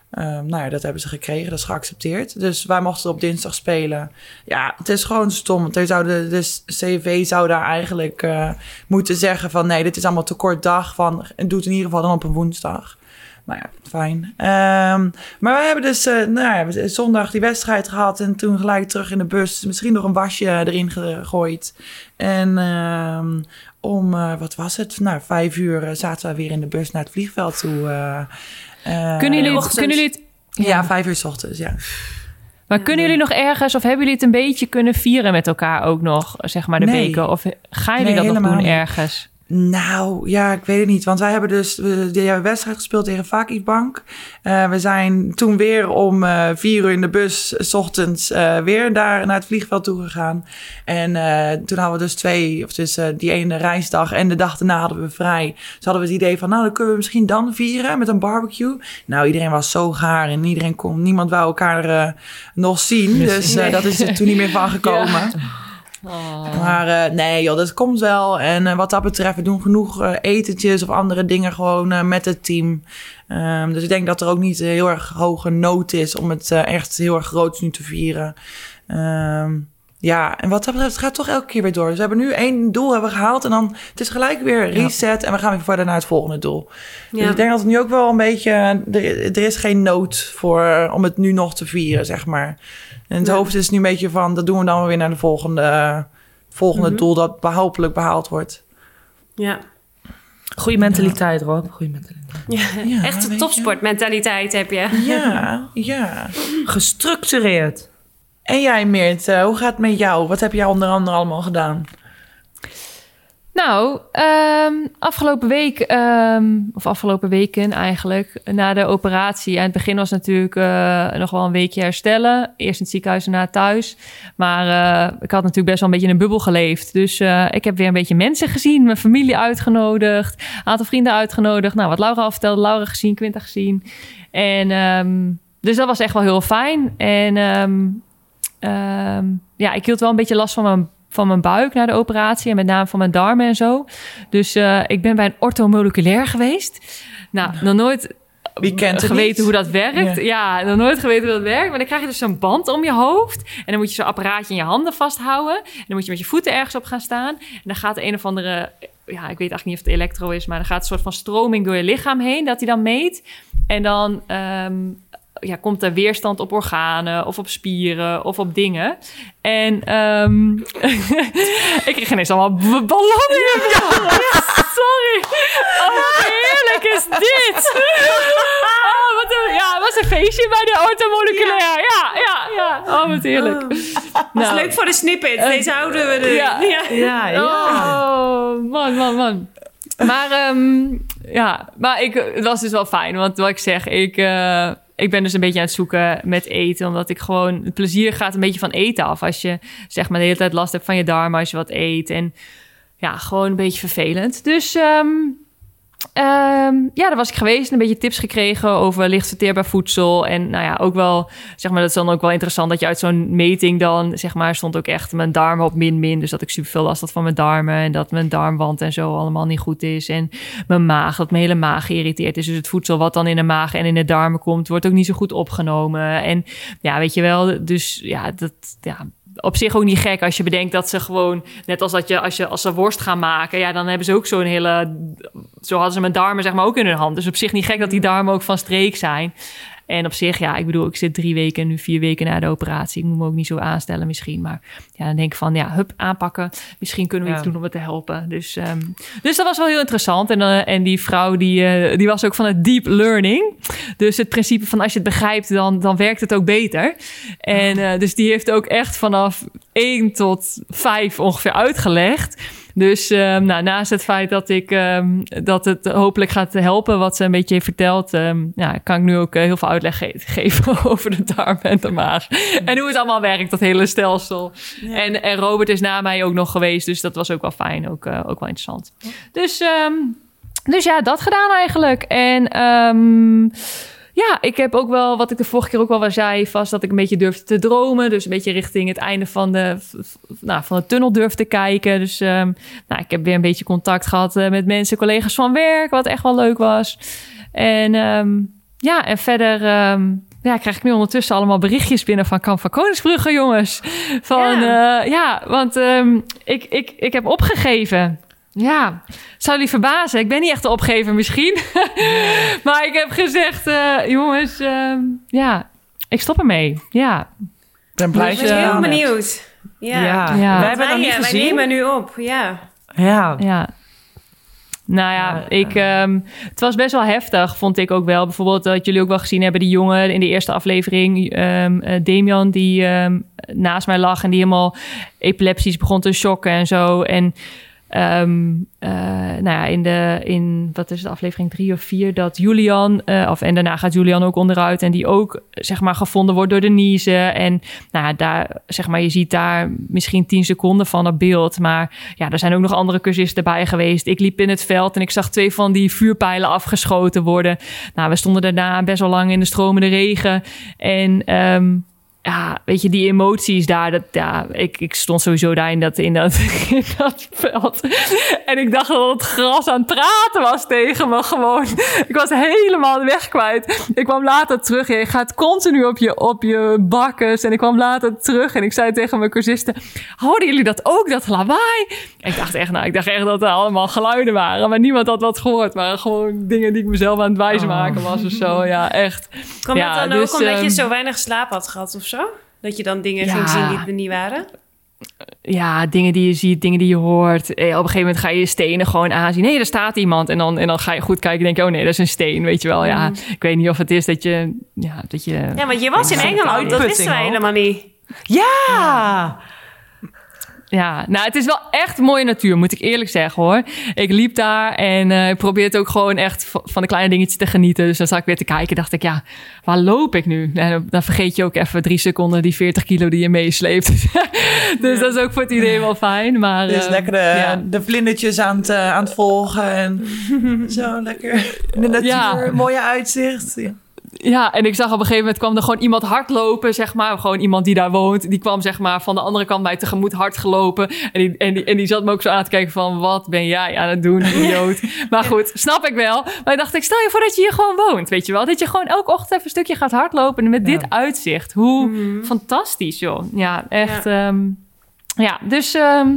[SPEAKER 5] nou ja, dat hebben ze gekregen, dat is geaccepteerd. Dus wij mochten op dinsdag spelen. Ja, het is gewoon stom. Want zou de, de CV zou daar eigenlijk eh, moeten zeggen van nee, dit is allemaal te kort dag. Van, en doe het in ieder geval dan op een woensdag. Nou ja, fijn. Ehm, maar wij hebben dus eh, nou ja, zondag die wedstrijd gehad en toen gelijk terug in de bus. Misschien nog een wasje erin gegooid. En ehm, om, eh, wat was het? Nou, vijf uur zaten we weer in de bus naar het vliegveld toe. Eh,
[SPEAKER 4] Kunnen jullie,
[SPEAKER 2] ochtends.
[SPEAKER 4] kunnen jullie het,
[SPEAKER 5] Ja, vijf uur s ochtends, ja.
[SPEAKER 4] maar kunnen jullie nog ergens, of hebben jullie het een beetje kunnen vieren met elkaar ook nog, zeg maar de
[SPEAKER 5] Nee.
[SPEAKER 4] beker? Of gaan jullie
[SPEAKER 5] Nee,
[SPEAKER 4] dat nog doen
[SPEAKER 5] niet.
[SPEAKER 4] ergens?
[SPEAKER 5] Nou, ja, ik weet het niet. Want wij hebben dus we- die hebben wedstrijd gespeeld tegen Vakifbank. Eh we zijn toen weer om eh, vier uur in de bus, s ochtends, eh, weer daar naar het vliegveld toe gegaan. En eh, toen hadden we dus twee, of dus eh, die ene reisdag en de dag daarna hadden we vrij. Dus hadden we het idee van, nou, dan kunnen we misschien dan vieren met een barbecue. Nou, iedereen was zo gaar en iedereen kon, niemand wou elkaar eh, nog zien. Dus eh, dat is er toen niet meer van gekomen. Maar eh, nee, joh, dat komt wel. En eh, wat dat betreft, we doen genoeg eh, etentjes of andere dingen gewoon met het team. Ehm, dus ik denk dat er ook niet heel erg hoge nood is om het echt heel erg groots nu te vieren. Ehm, ja, en wat dat betreft, het gaat toch elke keer weer door. Dus we hebben nu één doel hebben we gehaald en dan het is gelijk weer reset en we gaan weer verder naar het volgende doel. Dus ik denk dat het nu ook wel een beetje, er, er is geen nood voor om het nu nog te vieren, zeg maar. En het hoofd is nu een beetje van, dat doen we dan weer naar de volgende, volgende
[SPEAKER 2] Mhm.
[SPEAKER 5] doel dat hopelijk behaald wordt.
[SPEAKER 2] Ja.
[SPEAKER 3] Goede mentaliteit, Rob. Goede mentaliteit.
[SPEAKER 2] ja.
[SPEAKER 5] Ja,
[SPEAKER 2] Echt
[SPEAKER 5] weet
[SPEAKER 2] een
[SPEAKER 5] je.
[SPEAKER 2] topsportmentaliteit heb je.
[SPEAKER 5] Ja, ja.
[SPEAKER 3] Gestructureerd.
[SPEAKER 5] En jij Meert, eh, hoe gaat het met jou? Wat heb jij onder andere allemaal gedaan?
[SPEAKER 4] Nou, ehm, afgelopen week, ehm, of afgelopen weken eigenlijk, na de operatie. Aan het begin was natuurlijk eh, nog wel een weekje herstellen. Eerst in het ziekenhuis en daarna thuis. Maar eh, ik had natuurlijk best wel een beetje in een bubbel geleefd. Dus ik heb weer een beetje mensen gezien, mijn familie uitgenodigd, een aantal vrienden uitgenodigd. Nou, wat Laura al vertelde, Laura gezien, Quinta gezien. En ehm, dus dat was echt wel heel fijn. En ehm, ja, ik hield wel een beetje last van mijn van mijn buik na de operatie. En met name van mijn darmen en zo. Dus eh, ik ben bij een orthomoleculair geweest. Nou, nog nooit
[SPEAKER 5] Wie kent het
[SPEAKER 4] geweten
[SPEAKER 5] niet?
[SPEAKER 4] hoe dat werkt. Ja. nog nooit geweten hoe dat werkt. Maar dan krijg je dus zo'n band om je hoofd. En dan moet je zo'n apparaatje in je handen vasthouden. En dan moet je met je voeten ergens op gaan staan. En dan gaat de een of andere... Ja, ik weet eigenlijk niet of het elektro is... maar dan gaat een soort van stroming door je lichaam heen... dat hij dan meet. En dan... ehm, ja, komt er weerstand op organen of op spieren of op dingen. En ehm, ik kreeg ineens allemaal ballonnen in mijn ogen. Sorry. Oh, wat heerlijk is dit. Oh, wat een, ja, het was een feestje bij de orthomoleculair. Ja, ja, ja. Oh, wat heerlijk.
[SPEAKER 2] Dat is
[SPEAKER 4] Nou,
[SPEAKER 2] leuk voor de snippet. Deze houden we er.
[SPEAKER 4] ja.
[SPEAKER 2] Ja.
[SPEAKER 3] Ja, ja.
[SPEAKER 4] Oh, man, man, man. Maar ehm, ja, maar ik, het was dus wel fijn. Want wat ik zeg, ik, eh, ik ben dus een beetje aan het zoeken met eten. Omdat ik gewoon... Het plezier gaat een beetje van eten af. Als je zeg maar de hele tijd last hebt van je darmen als je wat eet. En ja, gewoon een beetje vervelend. Dus ehm, ehm, ja, daar was ik geweest. Een beetje tips gekregen over licht verteerbaar voedsel. En nou ja, ook wel, zeg maar, dat is dan ook wel interessant dat je uit zo'n meting dan, zeg maar, stond ook echt mijn darmen op min-min. Dus dat ik super veel last had van mijn darmen. En dat mijn darmwand en zo allemaal niet goed is. En mijn maag, dat mijn hele maag geïrriteerd is. Dus het voedsel wat dan in de maag en in de darmen komt, wordt ook niet zo goed opgenomen. En ja, weet je wel, dus ja, dat, ja, op zich ook niet gek als je bedenkt dat ze gewoon, net als dat je als, je als ze worst gaan maken, ja, dan hebben ze ook zo'n hele, zo hadden ze mijn darmen zeg maar ook in hun hand. Dus op zich niet gek dat die darmen ook van streek zijn. En op zich, ja, ik bedoel, ik zit drie weken, nu vier weken na de operatie. Ik moet me ook niet zo aanstellen misschien. Maar ja, dan denk ik van, ja, hup, aanpakken. Misschien kunnen we
[SPEAKER 3] Ja.
[SPEAKER 4] iets doen om het te helpen. Dus, ehm, dus dat was wel heel interessant. En, eh, en die vrouw, die, eh, die was ook van het deep learning. Dus het principe van als je het begrijpt, dan, dan werkt het ook beter. En eh, dus die heeft ook echt vanaf 1 tot 5 ongeveer uitgelegd. Dus ehm, nou, naast het feit dat, ik, ehm, dat het hopelijk gaat helpen wat ze een beetje heeft verteld, ehm, ja, kan ik nu ook eh, heel veel uitleg ge- geven over de darm en de maag. En hoe het allemaal werkt, dat hele stelsel. En, en Robert is na mij ook nog geweest, dus dat was ook wel fijn, ook, eh, ook wel interessant. Dus, dus ja, dat gedaan eigenlijk. En ja, ik heb ook wel, wat ik de vorige keer ook wel zei, vast dat ik een beetje durfde te dromen. Dus een beetje richting het einde van de, nou, van de tunnel durfde te kijken. Dus ehm, nou, ik heb weer een beetje contact gehad eh, met mensen, collega's van werk, wat echt wel leuk was. En ehm, ja, en verder ehm, ja, krijg ik nu ondertussen allemaal berichtjes binnen van Kamp van Koningsbrugge, jongens. Van ja, ja want ik, ik, ik heb opgegeven. Ja, zou jullie verbazen. Ik ben niet echt de opgever misschien. maar ik heb gezegd, eh, jongens, ehm, ja, ik stop ermee. Ja,
[SPEAKER 5] ben blij
[SPEAKER 2] Ik
[SPEAKER 5] dat
[SPEAKER 2] ben
[SPEAKER 5] je
[SPEAKER 2] heel benieuwd. Ja.
[SPEAKER 3] Ja.
[SPEAKER 4] Ja.
[SPEAKER 3] wij hebben
[SPEAKER 2] Wij,
[SPEAKER 3] nog niet
[SPEAKER 2] eh, wij
[SPEAKER 3] gezien.
[SPEAKER 2] nemen nu op. Ja.
[SPEAKER 3] Ja.
[SPEAKER 4] ja. Nou ja,
[SPEAKER 3] Ja,
[SPEAKER 4] ik, ehm, het was best wel heftig, vond ik ook wel. Bijvoorbeeld dat jullie ook wel gezien hebben, die jongen in de eerste aflevering, ehm eh, Damian, die naast mij lag en die helemaal epileptisch begon te shocken en zo. En eh, nou ja, in de, in, wat is het, aflevering drie of vier, dat Julian, eh, of en daarna gaat Julian ook onderuit en die ook, zeg maar, gevonden wordt door Denise. En nou daar, zeg maar, je ziet daar misschien tien seconden van op beeld, maar ja, er zijn ook nog andere cursisten bij geweest. Ik liep in het veld en ik zag twee van die vuurpijlen afgeschoten worden. Nou, we stonden daarna best wel lang in de stromende regen. En ehm, ja, weet je, die emoties daar, dat, ja, ik, ik stond sowieso daar in dat, in, dat, in dat veld. En ik dacht dat het gras aan het praten was tegen me gewoon. Ik was helemaal de weg kwijt. Ik kwam later terug. Je gaat continu op je, op je bakkes. En ik kwam later terug en ik zei tegen mijn cursisten... Hoorden jullie dat ook, dat lawaai? En ik dacht echt, nou, ik dacht echt dat er allemaal geluiden waren. Maar niemand had wat gehoord. Maar gewoon dingen die ik mezelf aan het wijzen maken was of zo. Ja, echt.
[SPEAKER 2] Kwam
[SPEAKER 4] Ja,
[SPEAKER 2] het dan
[SPEAKER 4] dus,
[SPEAKER 2] ook omdat
[SPEAKER 4] ehm,
[SPEAKER 2] je zo weinig slaap had gehad of zo? Dat je dan dingen
[SPEAKER 4] Ja.
[SPEAKER 2] ging zien die er niet waren?
[SPEAKER 4] ja, dingen die je ziet, dingen die je hoort. Eh, op een gegeven moment ga je stenen gewoon aanzien. Nee, er staat iemand. En dan, en dan ga je goed kijken en denk je, oh nee, dat is een steen, weet je wel. Ja, ik weet niet of het is dat je... Ja, dat je
[SPEAKER 2] Ja, want je was in. Engeland. Dat wisten wij helemaal niet.
[SPEAKER 3] Ja!
[SPEAKER 4] Ja, nou, het is wel echt mooie natuur, moet ik eerlijk zeggen hoor. Ik liep daar en eh, ik probeer het ook gewoon echt van de kleine dingetjes te genieten. Dus dan zat ik weer te kijken, dacht ik, ja, waar loop ik nu? En dan- vergeet je ook even drie seconden die 40 kilo die je meesleept. dus dat is ook voor het idee wel fijn. Maar,
[SPEAKER 5] Dus
[SPEAKER 4] eh,
[SPEAKER 5] lekker de,
[SPEAKER 4] ja.
[SPEAKER 5] de vlindertjes aan het, eh, aan het volgen. En zo lekker in de natuur.
[SPEAKER 4] Ja.
[SPEAKER 5] Mooie uitzicht. Ja.
[SPEAKER 4] en ik zag op een gegeven moment kwam er gewoon iemand hardlopen, zeg maar. Gewoon iemand die daar woont. Die kwam zeg maar van de andere kant mij tegemoet hard gelopen. En die, en die, en die zat me ook zo aan te kijken van... wat ben jij aan het doen, idioot? maar goed, snap ik wel. Maar ik dacht, ik stel je voor dat je hier gewoon woont, weet je wel. Dat je gewoon elke ochtend even een stukje gaat hardlopen. met dit uitzicht. Hoe fantastisch, joh. Ja, echt... Ja, ja dus, ehm,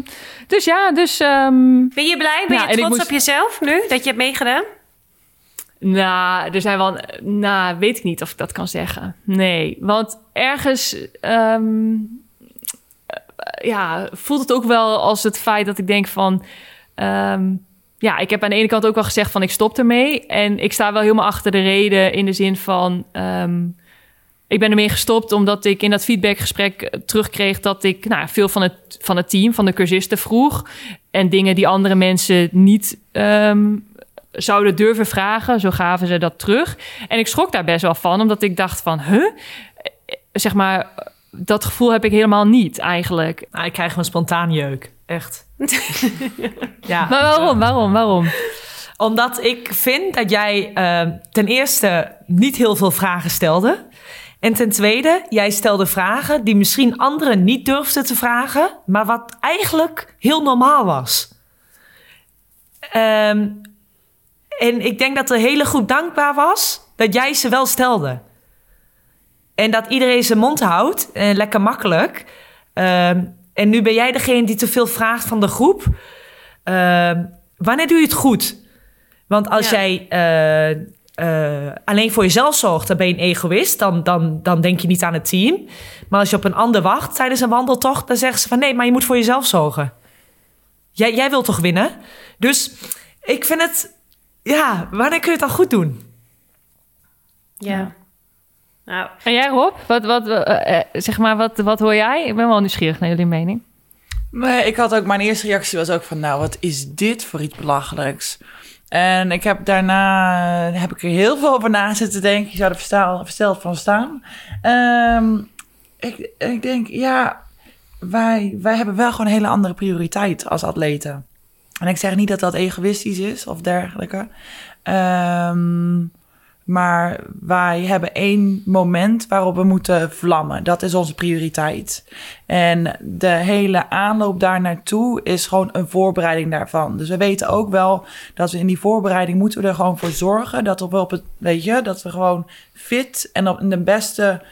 [SPEAKER 4] dus ja, dus... ehm,
[SPEAKER 2] Ben je blij? Ben
[SPEAKER 4] Ja,
[SPEAKER 2] je trots
[SPEAKER 4] moest-
[SPEAKER 2] op jezelf nu dat je hebt meegedaan?
[SPEAKER 4] Nou, er zijn wel. Nou, weet ik niet of ik dat kan zeggen. Nee, want ergens. ehm, eh, ja, voelt het ook wel als het feit dat ik denk van. ehm, ja, ik heb aan de ene kant ook wel gezegd van ik stop ermee. En ik sta wel helemaal achter de reden in de zin van. ehm, ik ben ermee gestopt omdat ik in dat feedbackgesprek eh, terugkreeg dat ik nou, veel van het, van het team, van de cursisten vroeg. En dingen die andere mensen niet ehm, zouden durven vragen. Zo gaven ze dat terug. En ik schrok daar best wel van, omdat ik dacht van, huh? Zeg maar, dat gevoel heb ik helemaal niet eigenlijk.
[SPEAKER 3] Nou, ik krijg een spontaan jeuk. Echt. ja.
[SPEAKER 4] Maar waarom, waarom, waarom?
[SPEAKER 3] Omdat ik vind dat jij eh, ten eerste niet heel veel vragen stelde. En ten tweede, jij stelde vragen die misschien anderen niet durfden te vragen, maar wat eigenlijk heel normaal was. Ehm, en ik denk dat de hele groep dankbaar was dat jij ze wel stelde. En dat iedereen zijn mond houdt, en lekker makkelijk. Ehm, en nu ben jij degene die te veel vraagt van de groep. Ehm, wanneer doe je het goed? Want als
[SPEAKER 2] Ja.
[SPEAKER 3] jij eh, eh, alleen voor jezelf zorgt, dan ben je een egoïst. Dan, dan, dan denk je niet aan het team. Maar als je op een ander wacht tijdens een wandeltocht, dan zeggen ze van nee, maar je moet voor jezelf zorgen. Jij, jij wilt toch winnen? Dus ik vind het, ja, wanneer kun je het dan goed doen?
[SPEAKER 2] Ja. Nou,
[SPEAKER 4] En jij Rob, wat, wat, eh, eh, zeg maar, wat, wat hoor jij? Ik ben wel nieuwsgierig naar jullie mening.
[SPEAKER 5] Nee, ik had ook, mijn eerste reactie was ook van, nou, wat is dit voor iets belachelijks? En ik heb daarna, heb ik er heel veel over na zitten denken. Je zou er verstaan- versteld van staan. Ehm, ik, ik denk, ja, wij, wij hebben wel gewoon een hele andere prioriteit als atleten. En ik zeg niet dat dat egoïstisch is of dergelijke. Ehm, maar wij hebben één moment waarop we moeten vlammen. Dat is onze prioriteit. En de hele aanloop daar naartoe is gewoon een voorbereiding daarvan. Dus we weten ook wel dat we in die voorbereiding moeten we er gewoon voor zorgen dat we op het, weet je, dat we gewoon fit en op in de beste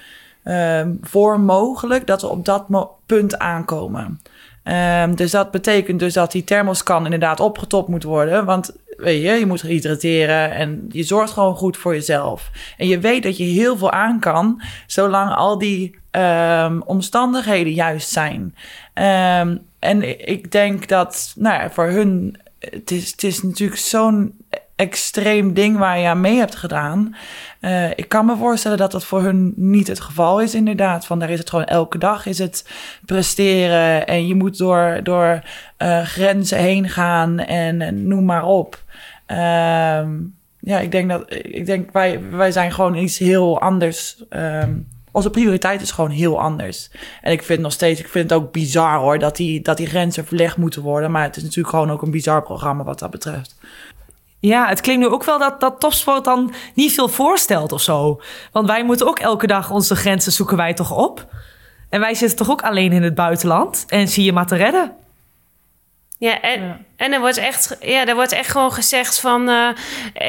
[SPEAKER 5] ehm, vorm mogelijk, dat we op dat punt aankomen. Ehm, dus dat betekent dus dat die thermoskan inderdaad opgetopt moet worden. Want weet je, je moet hydrateren en je zorgt gewoon goed voor jezelf. En je weet dat je heel veel aan kan, zolang al die ehm, omstandigheden juist zijn. Ehm, en ik denk dat, nou ja, voor hun, het is, het is natuurlijk zo'n extreem ding waar je aan mee hebt gedaan. Eh, ik kan me voorstellen dat dat voor hun niet het geval is, inderdaad. Van daar is het gewoon elke dag is het presteren en je moet door, door eh, grenzen heen gaan en, noem maar op. Ehm, ja, ik denk dat ik denk wij, wij zijn gewoon iets heel anders. Ehm, onze prioriteit is gewoon heel anders. En ik vind nog steeds, ik vind het ook bizar hoor, dat die, dat die grenzen verlegd moeten worden. Maar het is natuurlijk gewoon ook een bizar programma wat dat betreft.
[SPEAKER 3] Ja, het klinkt nu ook wel dat, dat topsport dan niet veel voorstelt of zo. Want wij moeten ook elke dag onze grenzen zoeken wij toch op. En wij zitten toch ook alleen in het buitenland. En zie je maar te redden.
[SPEAKER 2] Ja, en, en er wordt echt, ja, er wordt echt gewoon gezegd van... eh,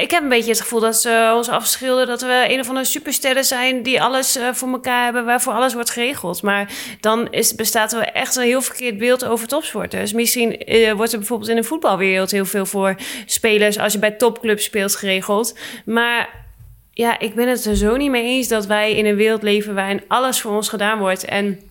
[SPEAKER 2] ik heb een beetje het gevoel dat ze ons afschilderen... dat we een of andere supersterren zijn die alles eh, voor elkaar hebben... waarvoor alles wordt geregeld. Maar dan is, bestaat er echt een heel verkeerd beeld over topsporters. Misschien eh, wordt er bijvoorbeeld in de voetbalwereld... heel veel voor spelers als je bij topclubs speelt geregeld. Maar ja, ik ben het er zo niet mee eens... dat wij in een wereld leven waarin alles voor ons gedaan wordt... en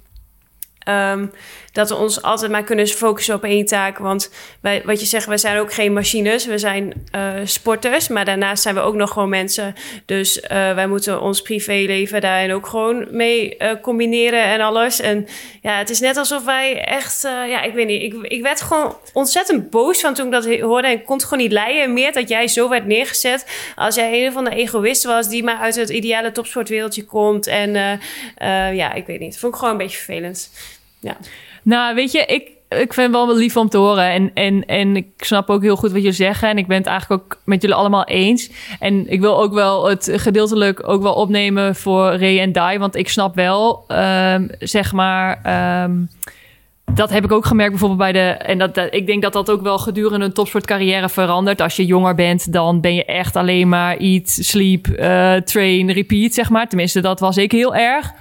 [SPEAKER 2] Ehm, dat we ons altijd maar kunnen focussen op één taak. Want wij, wat je zegt, wij zijn ook geen machines. We zijn eh, sporters. Maar daarnaast zijn we ook nog gewoon mensen. Dus eh, wij moeten ons privéleven daarin ook gewoon mee eh, combineren en alles. En ja, het is net alsof wij echt... ja, ik weet niet. Ik, ik werd gewoon ontzettend boos van toen ik dat hoorde. En ik kon het gewoon niet leiden meer dat jij zo werd neergezet. Als jij een van de egoïsten was die maar uit het ideale topsportwereldje komt. En ja, ik weet niet. Vond ik gewoon een beetje vervelend. Ja.
[SPEAKER 4] Nou, weet je, ik, ik vind het wel lief om te horen. En, en, en ik snap ook heel goed wat jullie zeggen. En ik ben het eigenlijk ook met jullie allemaal eens. En ik wil ook wel het gedeeltelijk ook wel opnemen voor Ray en Dai. Want ik snap wel, ehm, zeg maar... ehm, dat heb ik ook gemerkt bijvoorbeeld bij de... En dat, ik denk dat dat ook wel gedurende een topsportcarrière verandert. Als je jonger bent, dan ben je echt alleen maar eat, sleep, eh, train, repeat, zeg maar. Tenminste, dat was ik heel erg.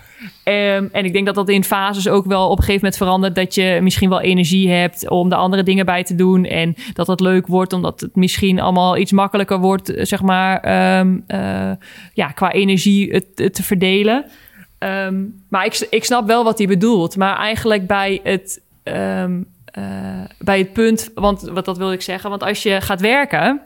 [SPEAKER 4] Ehm, en ik denk dat dat in fases ook wel op een gegeven moment verandert. Dat je misschien wel energie hebt om de andere dingen bij te doen. En dat het leuk wordt, omdat het misschien allemaal iets makkelijker wordt, zeg maar, ehm, eh, ja, qua energie het, te verdelen. Ehm, maar ik, ik snap wel wat hij bedoelt. Maar eigenlijk bij het, eh, bij het punt, want wat dat wil ik zeggen. Want als je gaat werken,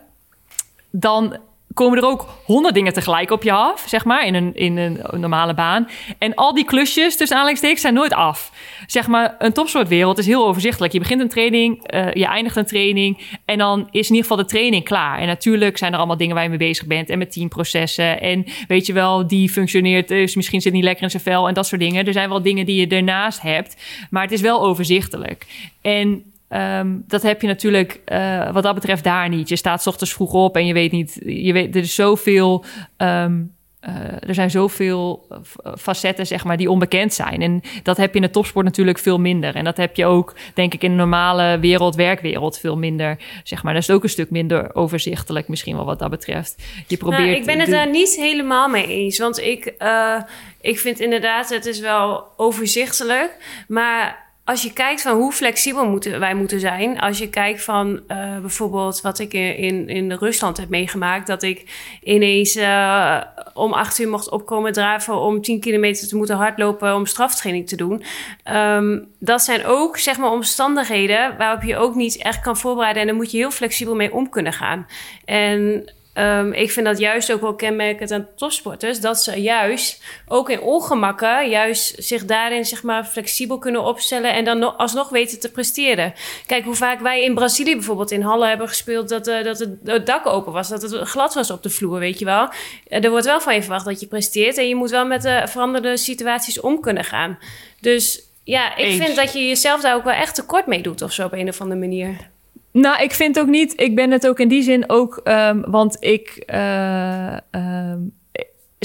[SPEAKER 4] dan komen er ook honderd dingen tegelijk op je af, zeg maar, in een, in een normale baan. En al die klusjes, tussen aanleidingstekens, zijn nooit af. Zeg maar, een topsoortwereld is heel overzichtelijk. Je begint een training, eh, je eindigt een training... en dan is in ieder geval de training klaar. En natuurlijk zijn er allemaal dingen waar je mee bezig bent... en met teamprocessen. En weet je wel, die functioneert, dus misschien zit niet lekker in zijn vel... en dat soort dingen. Er zijn wel dingen die je ernaast hebt, maar het is wel overzichtelijk. En Ehm, dat heb je natuurlijk eh, wat dat betreft daar niet. Je staat 's ochtends vroeg op en je weet niet. Je weet, er is zoveel. eh, er zijn zoveel facetten, zeg maar, die onbekend zijn. En dat heb je in de topsport natuurlijk veel minder. En dat heb je ook, denk ik, in de normale wereld, werkwereld, veel minder. Zeg maar, dat is ook een stuk minder overzichtelijk, misschien wel wat dat betreft. Je probeert.
[SPEAKER 2] Nou, ik ben het daar niet helemaal mee eens. Want ik, eh, ik vind inderdaad, het is wel overzichtelijk. Maar als je kijkt van hoe flexibel moeten, wij moeten zijn. Als je kijkt van eh, bijvoorbeeld wat ik in, in, Rusland heb meegemaakt. Dat ik ineens eh, om acht uur mocht opkomen draven om 10 kilometer te moeten hardlopen om straftraining te doen. Ehm, dat zijn ook zeg maar omstandigheden waarop je ook niet echt kan voorbereiden. En daar moet je heel flexibel mee om kunnen gaan. En Ehm, ik vind dat juist ook wel kenmerkend aan topsporters. Dat ze juist ook in ongemakken, juist zich daarin zeg maar, flexibel kunnen opstellen. En dan nog, alsnog weten te presteren. Kijk hoe vaak wij in Brazilië bijvoorbeeld in Halle hebben gespeeld. Dat, eh, dat het, het dak open was. Dat het glad was op de vloer, weet je wel. Eh, er wordt wel van je verwacht dat je presteert. En je moet wel met de veranderde situaties om kunnen gaan. Dus ja, ik
[SPEAKER 4] Eens.
[SPEAKER 2] vind dat je jezelf daar ook wel echt tekort mee doet of zo op een of andere manier.
[SPEAKER 4] Nou, ik vind ook niet. Ik ben het ook in die zin ook. ehm, want ik. ehm,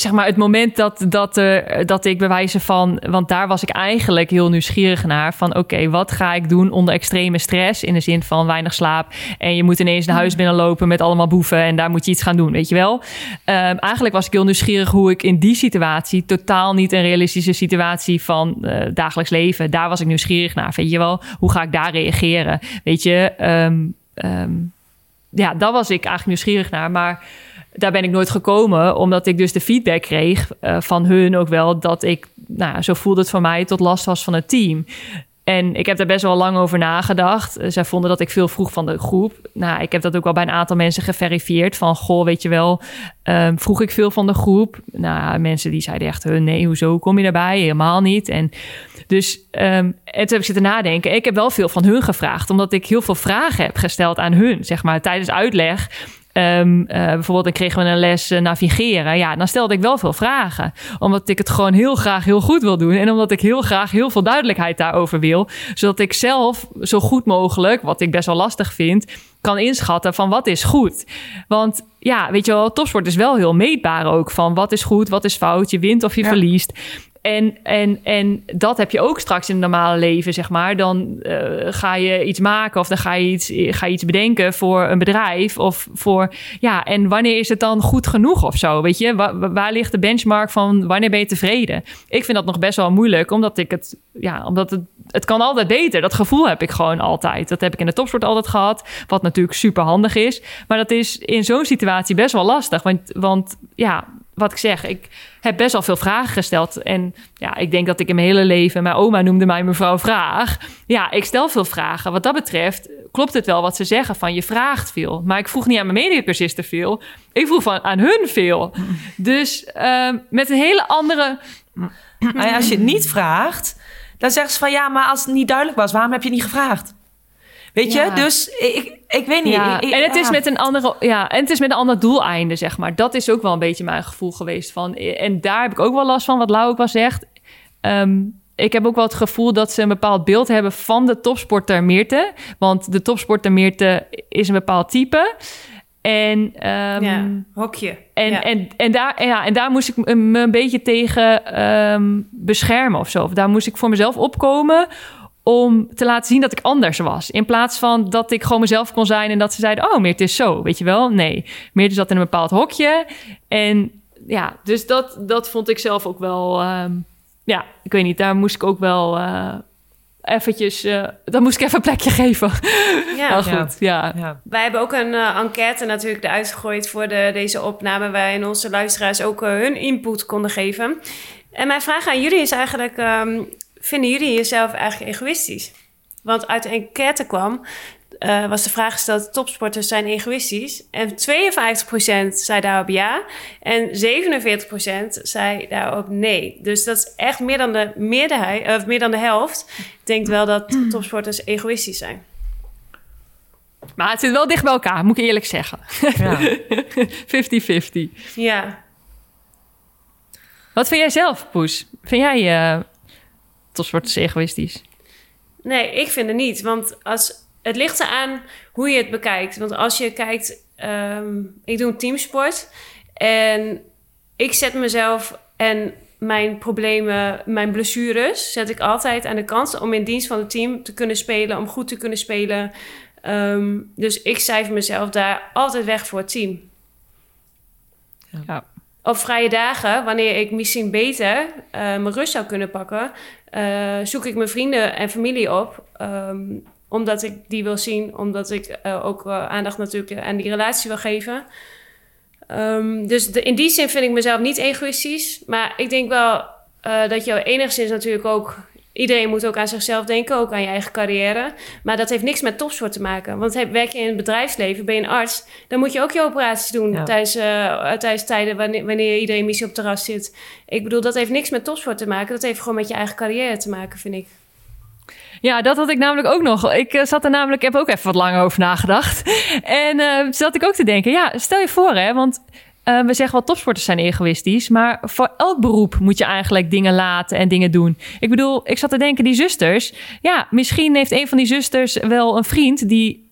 [SPEAKER 4] zeg maar, het moment dat, dat, er, dat ik bewijzen van. Want daar was ik eigenlijk heel nieuwsgierig naar. Van oké, wat ga ik doen onder extreme stress? In de zin van weinig slaap. En je moet ineens naar huis binnenlopen met allemaal boeven. En daar moet je iets gaan doen, weet je wel. Ehm, eigenlijk was ik heel nieuwsgierig hoe ik in die situatie. totaal niet een realistische situatie van eh, dagelijks leven. Daar was ik nieuwsgierig naar. Weet je wel, hoe ga ik daar reageren? Weet je, ehm, ehm, ja, daar was ik eigenlijk nieuwsgierig naar. Maar daar ben ik nooit gekomen, omdat ik dus de feedback kreeg eh, van hun ook wel dat ik, nou, zo voelde het voor mij, tot last was van het team. En ik heb daar best wel lang over nagedacht. Eh, Zij vonden dat ik veel vroeg van de groep. Nou, ik heb dat ook wel bij een aantal mensen geverifieerd. Van, goh, weet je wel, ehm, vroeg ik veel van de groep? Nou, mensen die zeiden echt, "Huh, nee, hoezo kom je daarbij? Helemaal niet. En dus, ehm, en heb ik zitten nadenken. Ik heb wel veel van hun gevraagd, omdat ik heel veel vragen heb gesteld aan hun, zeg maar, tijdens uitleg. Ehm, eh, bijvoorbeeld, dan kregen we een les eh, navigeren. Ja, dan stelde ik wel veel vragen. Omdat ik het gewoon heel graag heel goed wil doen. En omdat ik heel graag heel veel duidelijkheid daarover wil. Zodat ik zelf zo goed mogelijk, wat ik best wel lastig vind, kan inschatten van wat is goed. Want ja, weet je wel, topsport is wel heel meetbaar ook. Van wat is goed, wat is fout, je wint of je
[SPEAKER 5] Ja.
[SPEAKER 4] verliest. En, en, en dat heb je ook straks in het normale leven, zeg maar. Dan eh, ga je iets maken of dan ga je iets, ga je iets bedenken voor een bedrijf. Of voor, ja, en wanneer is het dan goed genoeg of zo? Weet je, Wa- wa- waar, ligt de benchmark van wanneer ben je tevreden? Ik vind dat nog best wel moeilijk, omdat ik het, ja, omdat het, het kan altijd beter. Dat gevoel heb ik gewoon altijd. Dat heb ik in de topsport altijd gehad, wat natuurlijk super handig is. Maar dat is in zo'n situatie best wel lastig. Want, want ja, wat ik zeg, ik heb best wel veel vragen gesteld. En ja, ik denk dat ik in mijn hele leven... Mijn oma noemde mij mevrouw Vraag. Ja, ik stel veel vragen. Wat dat betreft klopt het wel wat ze zeggen van je vraagt veel. Maar ik vroeg niet aan mijn medecursisten veel. Ik vroeg van, aan hun veel. Dus ehm, met een hele andere...
[SPEAKER 3] Ja, als je het niet vraagt, dan zeggen ze van ja, maar als het niet duidelijk was, waarom heb je niet gevraagd? Weet je,
[SPEAKER 4] Ja.
[SPEAKER 3] dus ik, ik weet niet.
[SPEAKER 4] Ja,
[SPEAKER 3] ik- ik-
[SPEAKER 4] en het is
[SPEAKER 3] ja.
[SPEAKER 4] met een andere, ja, en het is met een ander doeleinde, zeg maar. Dat is ook wel een beetje mijn gevoel geweest van. En daar heb ik ook wel last van, wat Lau ook wel zegt. Ehm, ik heb ook wel het gevoel dat ze een bepaald beeld hebben van de topsporter Meerte. Want de topsporter Meerte is een bepaald type. En, ehm,
[SPEAKER 2] ja, hokje.
[SPEAKER 4] en,
[SPEAKER 2] ja.
[SPEAKER 4] en, en, daar, en ja, en daar moest ik me een beetje tegen ehm, beschermen of zo. Of daar moest ik voor mezelf opkomen om te laten zien dat ik anders was. In plaats van dat ik gewoon mezelf kon zijn en dat ze zeiden... oh, Meert is zo, weet je wel? Nee, Meert zat in een bepaald hokje. En ja, dus dat, dat vond ik zelf ook wel... ehm, ja, ik weet niet, daar moest ik ook wel... eh eventjes, daar moest ik even een plekje geven.
[SPEAKER 2] Ja.
[SPEAKER 4] Goed, ja.
[SPEAKER 3] Ja.
[SPEAKER 2] Wij hebben ook een eh, enquête natuurlijk eruit gegooid voor de, deze opname... waarin onze luisteraars ook hun input konden geven. En mijn vraag aan jullie is eigenlijk... ehm, vinden jullie jezelf eigenlijk egoïstisch? Want uit de enquête kwam... eh, was de vraag gesteld, topsporters zijn egoïstisch. En 52% zei daarop ja. En 47% zei daarop nee. Dus dat is echt meer dan de, meerderheid, of meer dan de helft. denkt wel dat topsporters egoïstisch zijn.
[SPEAKER 4] Maar het zit wel dicht bij elkaar, moet ik eerlijk zeggen.
[SPEAKER 3] Ja.
[SPEAKER 4] 50-50.
[SPEAKER 2] Ja,
[SPEAKER 4] Wat vind jij zelf, Poes? Vind jij eh topsporters egoïstisch?
[SPEAKER 2] Nee, ik vind het niet. Want als, het ligt eraan hoe je het bekijkt. Want als je kijkt, ehm, ik doe een teamsport. En ik zet mezelf en mijn problemen, mijn blessures, zet ik altijd aan de kant om in dienst van het team te kunnen spelen, om goed te kunnen spelen. Ehm, dus ik cijfer mezelf daar altijd weg voor het team.
[SPEAKER 4] Ja.
[SPEAKER 2] Op vrije dagen, wanneer ik misschien beter eh, mijn rust zou kunnen pakken, eh, zoek ik mijn vrienden en familie op. ehm, omdat ik die wil zien, omdat ik eh, ook aandacht natuurlijk aan die relatie wil geven. Ehm, dus in die zin vind ik mezelf niet egoïstisch. Maar ik denk wel dat je enigszins natuurlijk ook... Iedereen moet ook aan zichzelf denken, ook aan je eigen carrière. Maar dat heeft niks met topsport te maken. Want heb- werk je in het bedrijfsleven, ben je een arts... dan moet je ook je operaties doen
[SPEAKER 3] Ja.
[SPEAKER 2] tijdens, eh, tijdens tijden wanneer, wanneer iedereen missie op het terras zit. Ik bedoel, dat heeft niks met topsport te maken. Dat heeft gewoon met je eigen carrière te maken, vind ik.
[SPEAKER 4] Ja, dat had ik namelijk ook nog. Ik eh, zat er namelijk, ik heb ook even wat langer over nagedacht. En eh zat ik ook te denken, ja, stel je voor hè, want eh, we zeggen wel topsporters zijn egoïstisch, maar voor elk beroep moet je eigenlijk dingen laten en dingen doen. Ik bedoel, ik zat te denken, die zusters, ja, misschien heeft een van die zusters wel een vriend die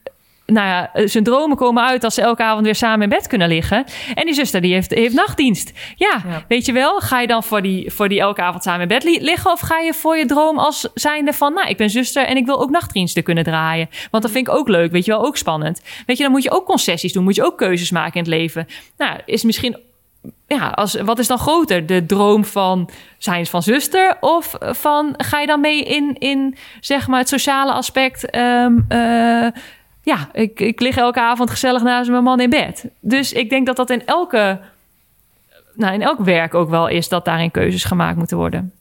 [SPEAKER 4] nou ja, zijn dromen komen uit als ze elke avond weer samen in bed kunnen liggen. En die zuster die heeft, heeft nachtdienst. Ja,
[SPEAKER 3] Ja.
[SPEAKER 4] weet je wel, ga je dan voor die, voor die elke avond samen in bed li- liggen? Of ga je voor je droom als zijnde van, nou, ik ben zuster en ik wil ook nachtdiensten kunnen draaien. Want dat vind ik ook leuk, weet je wel, ook spannend. Weet je, dan moet je ook concessies doen, moet je ook keuzes maken in het leven. Nou, is misschien ja, als, wat is dan groter? De droom van zijn van zuster? Of van ga je dan mee in, in zeg maar het sociale aspect? ehm, eh, ja, ik, ik lig elke avond gezellig naast mijn man in bed. Dus ik denk dat dat in elke, nou, in elk werk ook wel is dat daarin keuzes gemaakt moeten worden.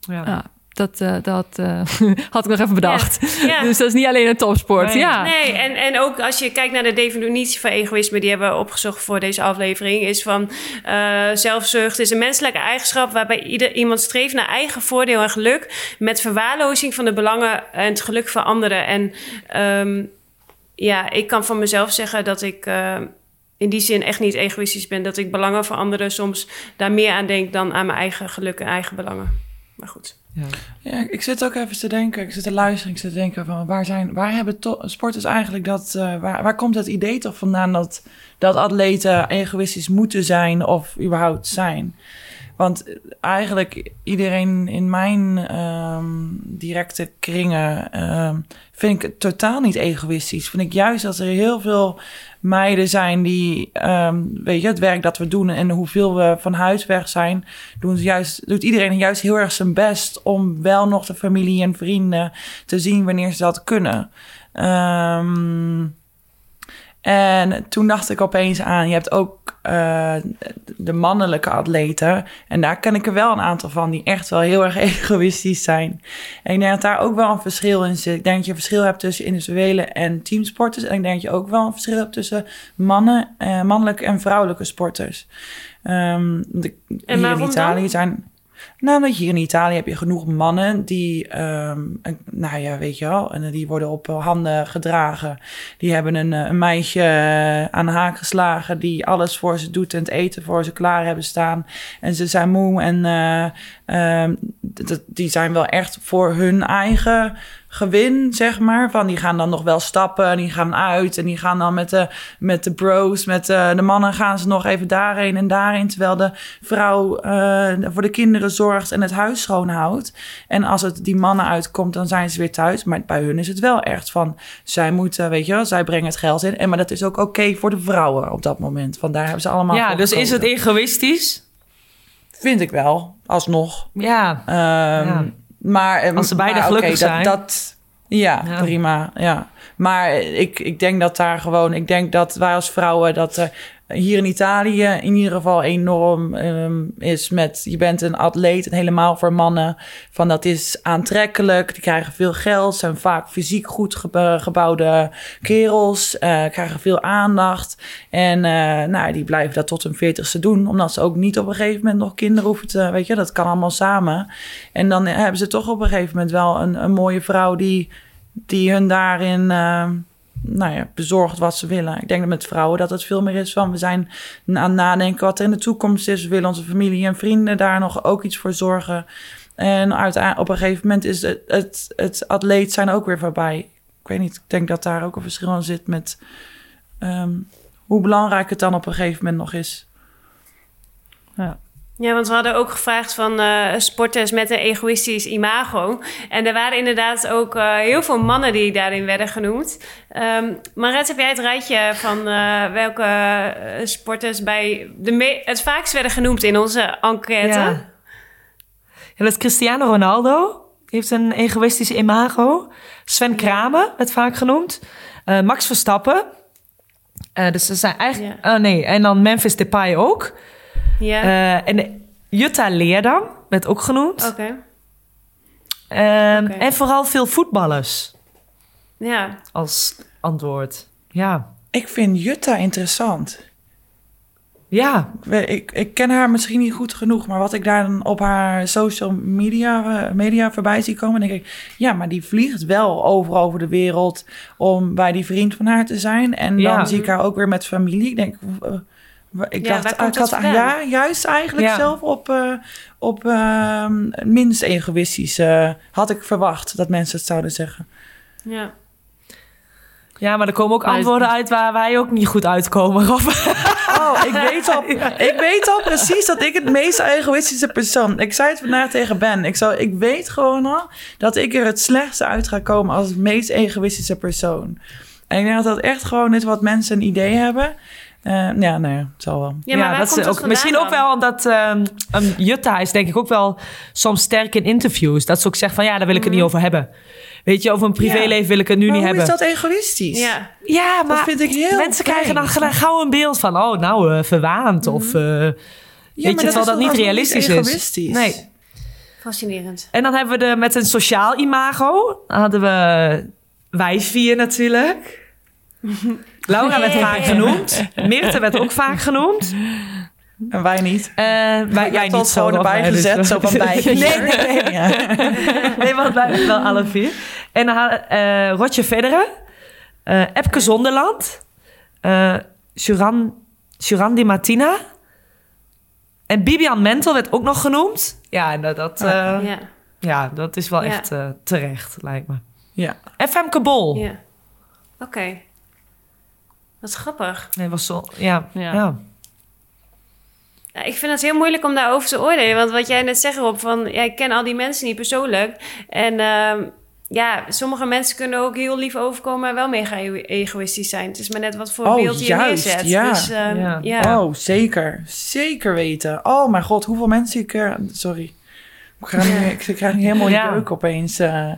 [SPEAKER 3] Ja.
[SPEAKER 4] Ja, dat, eh, dat eh, had ik nog even bedacht.
[SPEAKER 2] Ja.
[SPEAKER 4] Dus dat is niet alleen een topsport.
[SPEAKER 3] Nee.
[SPEAKER 4] Ja.
[SPEAKER 2] Nee, en, en ook als je kijkt naar de definitie van egoïsme, die hebben we opgezocht voor deze aflevering, is van eh, zelfzucht is een menselijke eigenschap waarbij ieder, iemand streeft naar eigen voordeel en geluk met verwaarlozing van de belangen en het geluk van anderen. En ehm, ja, ik kan van mezelf zeggen dat ik in die zin echt niet egoïstisch ben, dat ik belangen van anderen soms daar meer aan denk dan aan mijn eigen geluk en eigen belangen. Maar goed.
[SPEAKER 5] Ja, ik zit ook even te denken, ik zit te luisteren, te denken van waar, zijn, waar hebben sporters eigenlijk dat, eh, waar, waar komt het idee toch vandaan dat, dat atleten egoïstisch moeten zijn of überhaupt zijn? Want eigenlijk iedereen in mijn ehm, directe kringen ehm, vind ik het totaal niet egoïstisch. Vind ik juist dat er heel veel meiden zijn die, ehm, weet je, het werk dat we doen en hoeveel we van huis weg zijn, doen ze juist, doet iedereen juist heel erg zijn best om wel nog de familie en vrienden te zien wanneer ze dat kunnen. Ehm, en toen dacht ik opeens aan, je hebt ook eh, de mannelijke atleten. En daar ken ik er wel een aantal van die echt wel heel erg egoïstisch zijn. En ik denk dat daar ook wel een verschil in zit. Ik denk dat je een verschil hebt tussen individuele en teamsporters. En ik denk dat je ook wel een verschil hebt tussen mannen, eh, mannelijke en vrouwelijke sporters. Ehm, de, hier
[SPEAKER 2] waarom
[SPEAKER 5] in Italië
[SPEAKER 2] dan?
[SPEAKER 5] zijn... Je hier in Italië heb je genoeg mannen die, ehm, nou ja, weet je wel, en die worden op handen gedragen. Die hebben een, eh, een meisje eh, aan de haak geslagen die alles voor ze doet en het eten voor ze klaar hebben staan. En ze zijn moe en eh, ehm, die zijn wel echt voor hun eigen gewin, zeg maar. Van die gaan dan nog wel stappen en die gaan uit en die gaan dan met de, met de bros, met de, de mannen gaan ze nog even daarheen en daarheen. Terwijl de vrouw eh, voor de kinderen zorgt en het huis schoonhoudt. En als het die mannen uitkomt, dan zijn ze weer thuis. Maar bij hun is het wel echt van, zij moeten, weet je wel, zij brengen het geld in. En maar dat is ook oké voor de vrouwen op dat moment. Vandaar hebben ze allemaal
[SPEAKER 3] Ja, dus is het egoïstisch?
[SPEAKER 5] Vind ik wel, alsnog.
[SPEAKER 3] Ja.
[SPEAKER 5] Ehm,
[SPEAKER 3] Ja.
[SPEAKER 5] Maar eh,
[SPEAKER 3] Als ze beide
[SPEAKER 5] maar
[SPEAKER 3] gelukkig
[SPEAKER 5] dat,
[SPEAKER 3] zijn.
[SPEAKER 5] Dat, ja,
[SPEAKER 3] Ja.
[SPEAKER 5] prima. Ja. Maar ik, ik denk dat daar gewoon, ik denk dat wij als vrouwen dat er hier in Italië in ieder geval enorm ehm, is met je bent een atleet en helemaal voor mannen van dat is aantrekkelijk. Die krijgen veel geld, zijn vaak fysiek goed gebouwde kerels, eh, krijgen veel aandacht en eh, nou die blijven dat tot hun veertigste doen, omdat ze ook niet op een gegeven moment nog kinderen hoeven te, weet je, dat kan allemaal samen. En dan hebben ze toch op een gegeven moment wel een, een mooie vrouw die, die hun daarin eh, nou ja, bezorgt wat ze willen. Ik denk dat met vrouwen dat het veel meer is van we zijn aan het nadenken wat er in de toekomst is. We willen onze familie en vrienden daar nog ook iets voor zorgen. En op een gegeven moment is het, het, het atleet zijn ook weer voorbij. Ik weet niet, ik denk dat daar ook een verschil in zit met ehm, hoe belangrijk het dan op een gegeven moment nog is.
[SPEAKER 2] Ja, want we hadden ook gevraagd van eh, sporters met een egoïstisch imago. En er waren inderdaad ook eh, heel veel mannen die daarin werden genoemd. Ehm Maret, heb jij het rijtje van eh, welke sporters bij de het vaakst werden genoemd in onze enquête?
[SPEAKER 3] Ja. Ja, dat is Cristiano Ronaldo. Die heeft een egoïstisch imago. Sven Kramer werd vaak genoemd. Max Verstappen. Dus er zijn eigenlijk... Oh nee, en dan Memphis Depay ook.
[SPEAKER 2] Ja,
[SPEAKER 3] Eh, en Jutta Leerdam werd ook genoemd.
[SPEAKER 2] oké.
[SPEAKER 3] Ehm,
[SPEAKER 2] oké.
[SPEAKER 3] En vooral veel voetballers
[SPEAKER 2] Ja,
[SPEAKER 3] als antwoord. Ja.
[SPEAKER 5] Ik vind Jutta interessant.
[SPEAKER 3] Ja,
[SPEAKER 5] Ik Ik, ken haar misschien niet goed genoeg, maar wat ik daar dan op haar social media, eh, media voorbij zie komen, denk ik, ja, maar die vliegt wel overal over de wereld om bij die vriend van haar te zijn. En
[SPEAKER 3] Ja.
[SPEAKER 5] dan zie ik haar ook weer met familie. Ik denk, eh, ik
[SPEAKER 2] Ja,
[SPEAKER 5] dacht,
[SPEAKER 2] komt
[SPEAKER 5] ik had ja, juist eigenlijk
[SPEAKER 3] Ja.
[SPEAKER 5] zelf op, eh, op eh, minst egoïstisch had ik verwacht dat mensen het zouden zeggen.
[SPEAKER 2] ja.
[SPEAKER 3] ja maar er komen ook
[SPEAKER 4] Maar-
[SPEAKER 3] antwoorden uit waar wij ook niet goed uitkomen. Rob.
[SPEAKER 5] Oh, ik weet, al, ik weet al precies dat ik het meest egoïstische persoon... Ik zei het vandaag tegen Ben. Ik, zou, ik weet gewoon al dat ik er het slechtste uit ga komen als het meest egoïstische persoon. En ik denk dat dat echt gewoon is wat mensen een idee hebben. Eh, ja, nee, het zal wel.
[SPEAKER 2] Ja, maar
[SPEAKER 3] dat
[SPEAKER 2] komt
[SPEAKER 3] is
[SPEAKER 2] dat
[SPEAKER 3] ook, misschien ook wel omdat ehm um, Jutta is denk ik ook wel soms sterk in interviews. Dat ze ook zegt van ja, daar wil ik het niet over hebben. Weet je, over een privéleven wil ik het nu
[SPEAKER 5] Mhm. Maar
[SPEAKER 3] niet
[SPEAKER 5] hoe
[SPEAKER 3] hebben.
[SPEAKER 5] is dat egoïstisch?
[SPEAKER 2] Ja,
[SPEAKER 3] Ja, maar
[SPEAKER 5] vind ik heel
[SPEAKER 3] mensen krijgen dan gauw een beeld van oh, nou, eh, verwaand of eh,
[SPEAKER 5] Ja,
[SPEAKER 3] weet je, terwijl dat niet realistisch
[SPEAKER 5] egoïstisch?
[SPEAKER 3] is. Nee.
[SPEAKER 2] fascinerend.
[SPEAKER 3] En dan hebben we de met een sociaal imago. Dan hadden we wij vier natuurlijk. Laura werd vaak genoemd. Meerte werd ook vaak genoemd.
[SPEAKER 5] En wij niet.
[SPEAKER 3] Eh wij, jij niet zo.
[SPEAKER 5] erbij
[SPEAKER 3] dus-
[SPEAKER 5] gezet, zo van bij.
[SPEAKER 3] Nee, nee, nee.
[SPEAKER 5] Ja.
[SPEAKER 3] Nee, want wij hebben wel alle vier. En dan eh Rotje Federer. eh Epke Zonderland. eh Juran, Juran Di Martina. En Bibian Mentel werd ook nog genoemd. Ja, en dat, dat, eh,
[SPEAKER 2] Ja,
[SPEAKER 3] ja, dat is wel
[SPEAKER 2] Ja.
[SPEAKER 3] echt terecht, lijkt me.
[SPEAKER 5] ja.
[SPEAKER 3] En Femke Bol.
[SPEAKER 2] ja. Oké. Wat grappig.
[SPEAKER 3] Nee, was zo... Ja, ja.
[SPEAKER 4] Ja.
[SPEAKER 2] Ja, ik vind het heel moeilijk om daarover te oordelen. Want wat jij net zegt, Rob, van ja, ik ken al die mensen niet persoonlijk. En ehm, ja, sommige mensen kunnen ook heel lief overkomen en wel mega ego- egoïstisch zijn. Het is maar net wat voor
[SPEAKER 5] Oh,
[SPEAKER 2] beeld je
[SPEAKER 5] juist,
[SPEAKER 2] neerzet.
[SPEAKER 5] ja.
[SPEAKER 2] Dus ehm,
[SPEAKER 3] Ja.
[SPEAKER 2] ja.
[SPEAKER 5] Oh, zeker. Zeker weten. Oh mijn god, hoeveel mensen ik er... Sorry. Ik krijg, nu, ik krijg helemaal
[SPEAKER 3] Ja.
[SPEAKER 5] jeuk opeens. eh.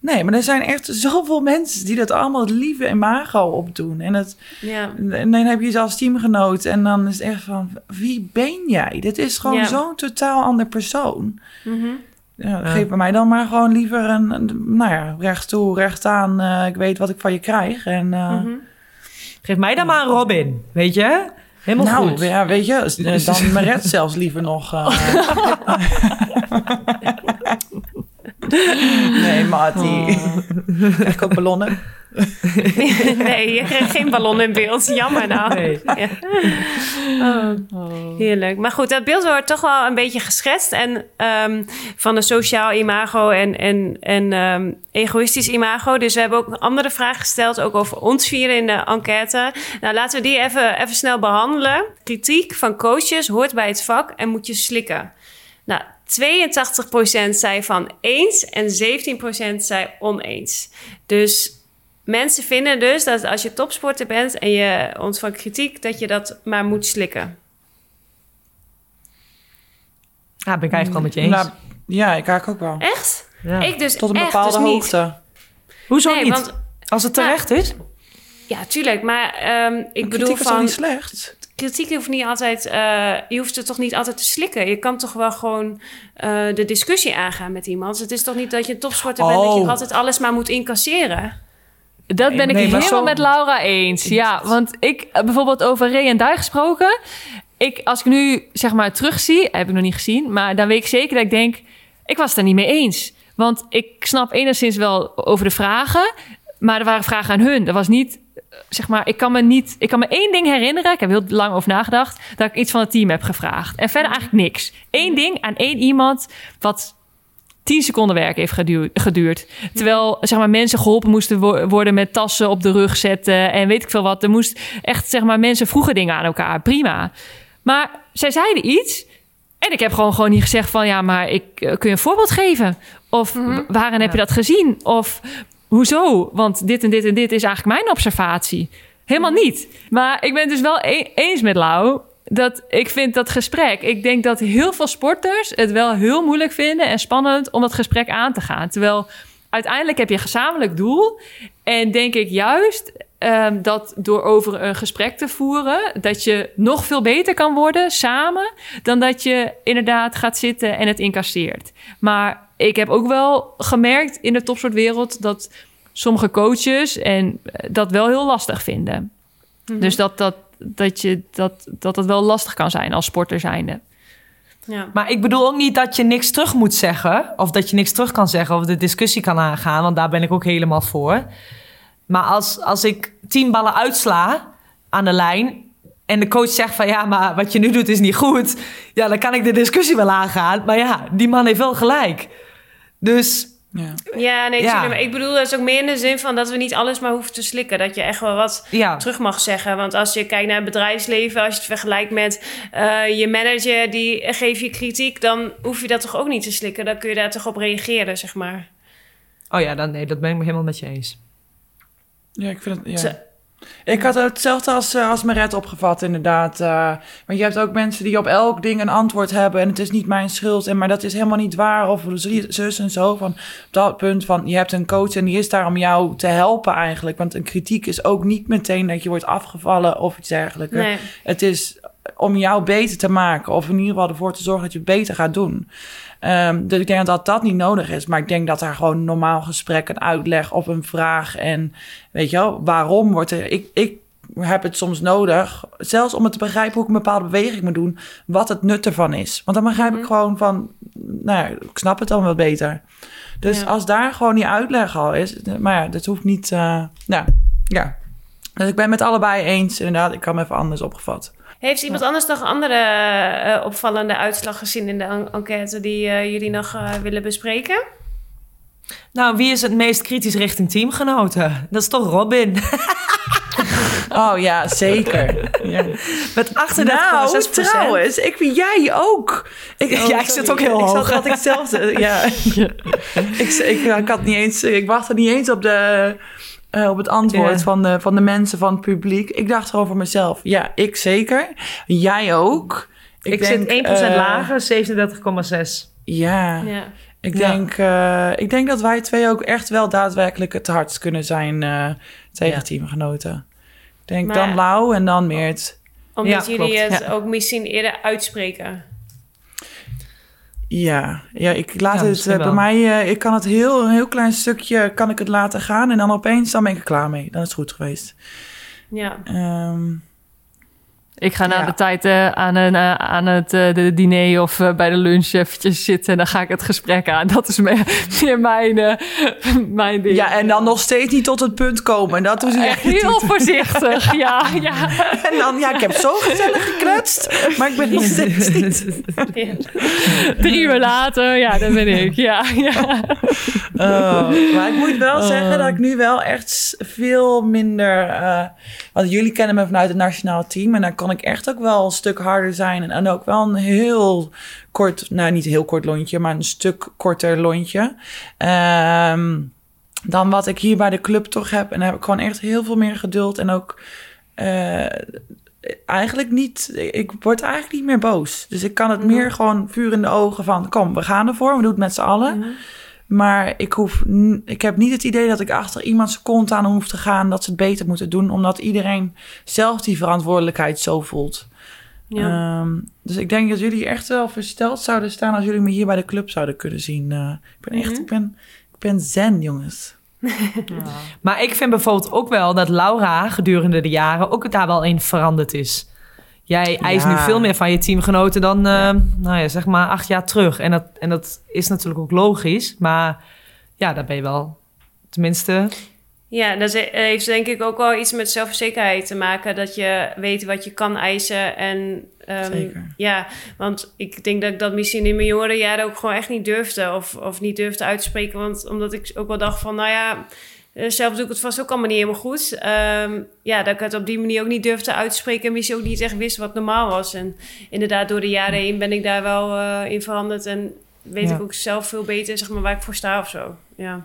[SPEAKER 5] nee, maar er zijn echt zoveel mensen die dat allemaal het lieve imago opdoen. En, het,
[SPEAKER 2] ja.
[SPEAKER 5] en dan heb je zelfs teamgenoot. En dan is het echt van, wie ben jij? Dit is gewoon
[SPEAKER 2] Ja.
[SPEAKER 5] zo'n totaal ander persoon.
[SPEAKER 2] Mhm.
[SPEAKER 5] Ja, Geef bij mij dan maar gewoon liever een, een- nou ja, recht toe, recht aan. eh, ik weet wat ik van je krijg. En, eh,
[SPEAKER 2] Mhm.
[SPEAKER 3] Geef mij dan maar een Robin, weet je? Helemaal
[SPEAKER 5] nou,
[SPEAKER 3] goed.
[SPEAKER 5] ja, weet je, dan Meret zelfs liever nog. Nee, Marty. Krijg ik ook ballonnen?
[SPEAKER 2] nee, je kreeg geen ballon in beeld. Jammer nou.
[SPEAKER 3] Nee.
[SPEAKER 2] Ja. Oh, heerlijk. Maar goed, dat beeld wordt toch wel een beetje geschetst. En ehm, van een sociaal imago en, en, en ehm, egoïstisch imago. Dus we hebben ook een andere vraag gesteld, ook over ons vieren in de enquête. Nou, laten we die even, even snel behandelen. Kritiek van coaches hoort bij het vak en moet je slikken. Nou, 82% zei van eens en 17% zei oneens. Dus mensen vinden dus dat als je topsporter bent en je ontvangt kritiek, dat je dat maar moet slikken.
[SPEAKER 3] Ja, ben ik eigenlijk wel met je eens.
[SPEAKER 5] Nou, ja, ik eigenlijk ook wel.
[SPEAKER 2] Echt?
[SPEAKER 3] Ja.
[SPEAKER 2] Ik dus
[SPEAKER 5] Tot een
[SPEAKER 2] echt
[SPEAKER 5] bepaalde
[SPEAKER 2] dus niet.
[SPEAKER 5] hoogte.
[SPEAKER 3] Hoezo
[SPEAKER 2] Nee,
[SPEAKER 3] niet?
[SPEAKER 2] want
[SPEAKER 3] Als het terecht is?
[SPEAKER 2] ja, tuurlijk. Maar ehm, ik bedoel
[SPEAKER 5] Kritiek is
[SPEAKER 2] van
[SPEAKER 5] niet slecht?
[SPEAKER 2] Kritiek hoeft niet altijd. eh, je hoeft het toch niet altijd te slikken. Je kan toch wel gewoon eh, de discussie aangaan met iemand. Het is toch niet dat je een topsporter bent dat je
[SPEAKER 5] Oh.
[SPEAKER 2] altijd alles maar moet incasseren.
[SPEAKER 4] Dat ben ik
[SPEAKER 3] nee,
[SPEAKER 4] helemaal
[SPEAKER 3] zo-
[SPEAKER 4] met Laura eens. Ja, want ik, eh, bijvoorbeeld over Ray en Duij gesproken. Ik, als ik nu zeg maar terugzie, heb ik nog niet gezien, maar dan weet ik zeker dat ik denk, ik was het er niet mee eens. Want ik snap enigszins wel over de vragen, maar er waren vragen aan hun. Dat was niet, zeg maar, ik kan me niet, ik kan me één ding herinneren. Ik heb heel lang over nagedacht dat ik iets van het team heb gevraagd en verder eigenlijk niks. Eén ding aan één iemand wat 10 seconden werk heeft geduurd. geduurd. Terwijl zeg maar, mensen geholpen moesten wo- worden met tassen op de rug zetten en weet ik veel wat. Er moest echt, zeg maar, mensen vroegen dingen aan elkaar. Prima. Maar zij zeiden iets en ik heb gewoon, gewoon niet gezegd van ja, maar ik, eh, kun je een voorbeeld geven? Of w- waarin heb je dat gezien? Of hoezo? Want dit en dit en dit is eigenlijk mijn observatie. Helemaal niet. Maar ik ben dus wel e- eens met Lau. Dat ik vind dat gesprek. Ik denk dat heel veel sporters het wel heel moeilijk vinden en spannend om dat gesprek aan te gaan. Terwijl uiteindelijk heb je een gezamenlijk doel. En denk ik juist ehm, dat door over een gesprek te voeren, dat je nog veel beter kan worden samen, dan dat je inderdaad gaat zitten en het incasseert. Maar ik heb ook wel gemerkt in de topsportwereld dat sommige coaches en eh, dat wel heel lastig vinden. Dus dat dat, dat, je, dat, dat het wel lastig kan zijn als sporter zijnde.
[SPEAKER 2] Ja.
[SPEAKER 3] Maar ik bedoel ook niet dat je niks terug moet zeggen. Of dat je niks terug kan zeggen of de discussie kan aangaan. Want daar ben ik ook helemaal voor. Maar als, als ik tien ballen uitsla aan de lijn... en de coach zegt van ja, maar wat je nu doet is niet goed... ja, dan kan ik de discussie wel aangaan. Maar ja, die man heeft wel gelijk. Dus
[SPEAKER 5] Ja.
[SPEAKER 2] Ja, nee,
[SPEAKER 3] Ja.
[SPEAKER 2] Maar ik bedoel, dat is ook meer in de zin van dat we niet alles maar hoeven te slikken. Dat je echt wel wat
[SPEAKER 3] ja,
[SPEAKER 2] terug mag zeggen. Want als je kijkt naar het bedrijfsleven, als je het vergelijkt met eh, je manager die geeft je kritiek, dan hoef je dat toch ook niet te slikken. Dan kun je daar toch op reageren, zeg maar.
[SPEAKER 3] oh ja, dan, nee, dat ben ik helemaal met je eens.
[SPEAKER 5] Ja, ik vind het. Ja. Ik had hetzelfde als, eh, als Meret opgevat, inderdaad. eh want je hebt ook mensen die op elk ding een antwoord hebben. En het is niet mijn schuld. En, maar dat is helemaal niet waar. Of zus en zo. Van, op dat punt van je hebt een coach en die is daar om jou te helpen eigenlijk. Want een kritiek is ook niet meteen dat je wordt afgevallen of iets dergelijks.
[SPEAKER 2] Nee.
[SPEAKER 5] Het is om jou beter te maken. Of in ieder geval ervoor te zorgen dat je het beter gaat doen. Ehm, dus ik denk dat dat niet nodig is. Maar ik denk dat daar gewoon normaal gesprek, een uitleg of een vraag. En weet je wel, waarom wordt er. Ik, ik heb het soms nodig, zelfs om het te begrijpen hoe ik een bepaalde beweging moet doen. Wat het nut ervan is. Want dan begrijp ik gewoon van. Nou ja, ik snap het dan wel beter. Dus
[SPEAKER 2] Ja.
[SPEAKER 5] als daar gewoon die uitleg al is. Maar ja, dat hoeft niet. eh nou, ja. Dus ik ben met allebei eens. Inderdaad, ik kan me even anders opgevat.
[SPEAKER 2] Heeft iemand anders nog andere eh, opvallende uitslag gezien in de en- enquête die eh, jullie nog eh, willen bespreken?
[SPEAKER 3] Nou, wie is het meest kritisch richting teamgenoten? Dat is toch Robin.
[SPEAKER 5] Oh ja, zeker. Ja.
[SPEAKER 3] Met 38,6
[SPEAKER 5] Nou, trouwens, ik vind jij ook. Ik,
[SPEAKER 3] Ja, ik zit ook heel
[SPEAKER 5] ik
[SPEAKER 3] hoog.
[SPEAKER 5] Zat, had ik zelf, ja. ik, ik, ik had niet eens, ik wachtte niet eens op, de, eh, op het antwoord van, de, van de mensen van het publiek. Ik dacht gewoon voor mezelf, ja, ik zeker. Jij ook.
[SPEAKER 3] Ik,
[SPEAKER 5] denk,
[SPEAKER 3] zit 1%
[SPEAKER 5] eh,
[SPEAKER 3] lager, 37,6.
[SPEAKER 5] Ja,
[SPEAKER 2] Ja.
[SPEAKER 5] ik
[SPEAKER 3] Ja.
[SPEAKER 5] denk, eh, ik denk dat wij twee ook echt wel daadwerkelijk het hardst kunnen zijn eh, tegen
[SPEAKER 3] Ja.
[SPEAKER 5] teamgenoten. Ik denk
[SPEAKER 2] Maar-
[SPEAKER 5] dan Lau en dan Meert.
[SPEAKER 2] Omdat
[SPEAKER 3] Ja,
[SPEAKER 2] jullie
[SPEAKER 3] klopt.
[SPEAKER 2] het
[SPEAKER 3] Ja.
[SPEAKER 2] ook misschien eerder uitspreken.
[SPEAKER 5] Ja, ja ik laat
[SPEAKER 3] Ja,
[SPEAKER 5] het eh, bij mij, eh, ik kan het heel, een heel klein stukje, kan ik het laten gaan en dan opeens, dan ben ik er klaar mee. Dan is het goed geweest.
[SPEAKER 2] Ja.
[SPEAKER 5] Ehm,
[SPEAKER 4] Ik ga na
[SPEAKER 5] Ja.
[SPEAKER 4] de tijd eh, aan, een, eh, aan het eh, de diner of bij de lunch eventjes zitten. En dan ga ik het gesprek aan. Dat is meer, meer mijn, mijn ding.
[SPEAKER 5] Ja, en dan nog steeds niet tot het punt komen. Dat ze
[SPEAKER 4] Echt heel voorzichtig. Ja, ja.
[SPEAKER 5] En dan, ja, ik heb zo gezellig gekletst, maar ik ben nog steeds niet...
[SPEAKER 4] Drie uur later, ja, dat ben ik. Ja, ja.
[SPEAKER 5] Oh, maar ik moet wel zeggen dat ik nu wel echt veel minder... want jullie kennen me vanuit het nationaal team... en dan kan ik echt ook wel een stuk harder zijn... en, en ook wel een heel kort... nou, niet heel kort lontje... maar een stuk korter lontje. Ehm, dan wat ik hier bij de club toch heb. En dan heb ik gewoon echt heel veel meer geduld... en ook... eh, eigenlijk niet, ik word eigenlijk niet meer boos. Dus ik kan het meer gewoon vuur in de ogen van, kom, we gaan ervoor, we doen het met z'n allen. Maar ik, hoef, ik heb niet het idee dat ik achter iemands kont aan hoef te gaan dat ze het beter moeten doen, omdat iedereen zelf die verantwoordelijkheid zo voelt.
[SPEAKER 2] Ja.
[SPEAKER 5] Ehm, dus ik denk dat jullie echt wel versteld zouden staan als jullie me hier bij de club zouden kunnen zien. Eh, ik ben echt, ik ben, ik ben zen, jongens.
[SPEAKER 3] Maar ik vind bijvoorbeeld ook wel dat Laura gedurende de jaren ook daar wel in veranderd is. Jij eist nu veel meer van je teamgenoten dan, eh, nou ja, zeg maar acht jaar terug. En dat, en dat is natuurlijk ook logisch. Maar ja, daar ben je wel, tenminste...
[SPEAKER 2] Ja, dat is- heeft denk ik ook wel iets met zelfverzekerheid te maken. Dat je weet wat je kan eisen. En ehm,
[SPEAKER 5] Zeker.
[SPEAKER 2] ja, want ik denk dat ik dat misschien in mijn jongere jaren ook gewoon echt niet durfde. Of, of niet durfde uit te spreken. Want omdat ik ook wel dacht van, nou ja, eh, zelf doe ik het vast ook allemaal niet helemaal goed. Ehm, ja, dat ik het op die manier ook niet durfde uit te spreken. En misschien ook niet echt wist wat normaal was. En inderdaad, door de jaren heen ben ik daar wel eh, in veranderd. En weet
[SPEAKER 3] Ja.
[SPEAKER 2] ik ook zelf veel beter, zeg maar, waar ik voor sta of zo. Ja.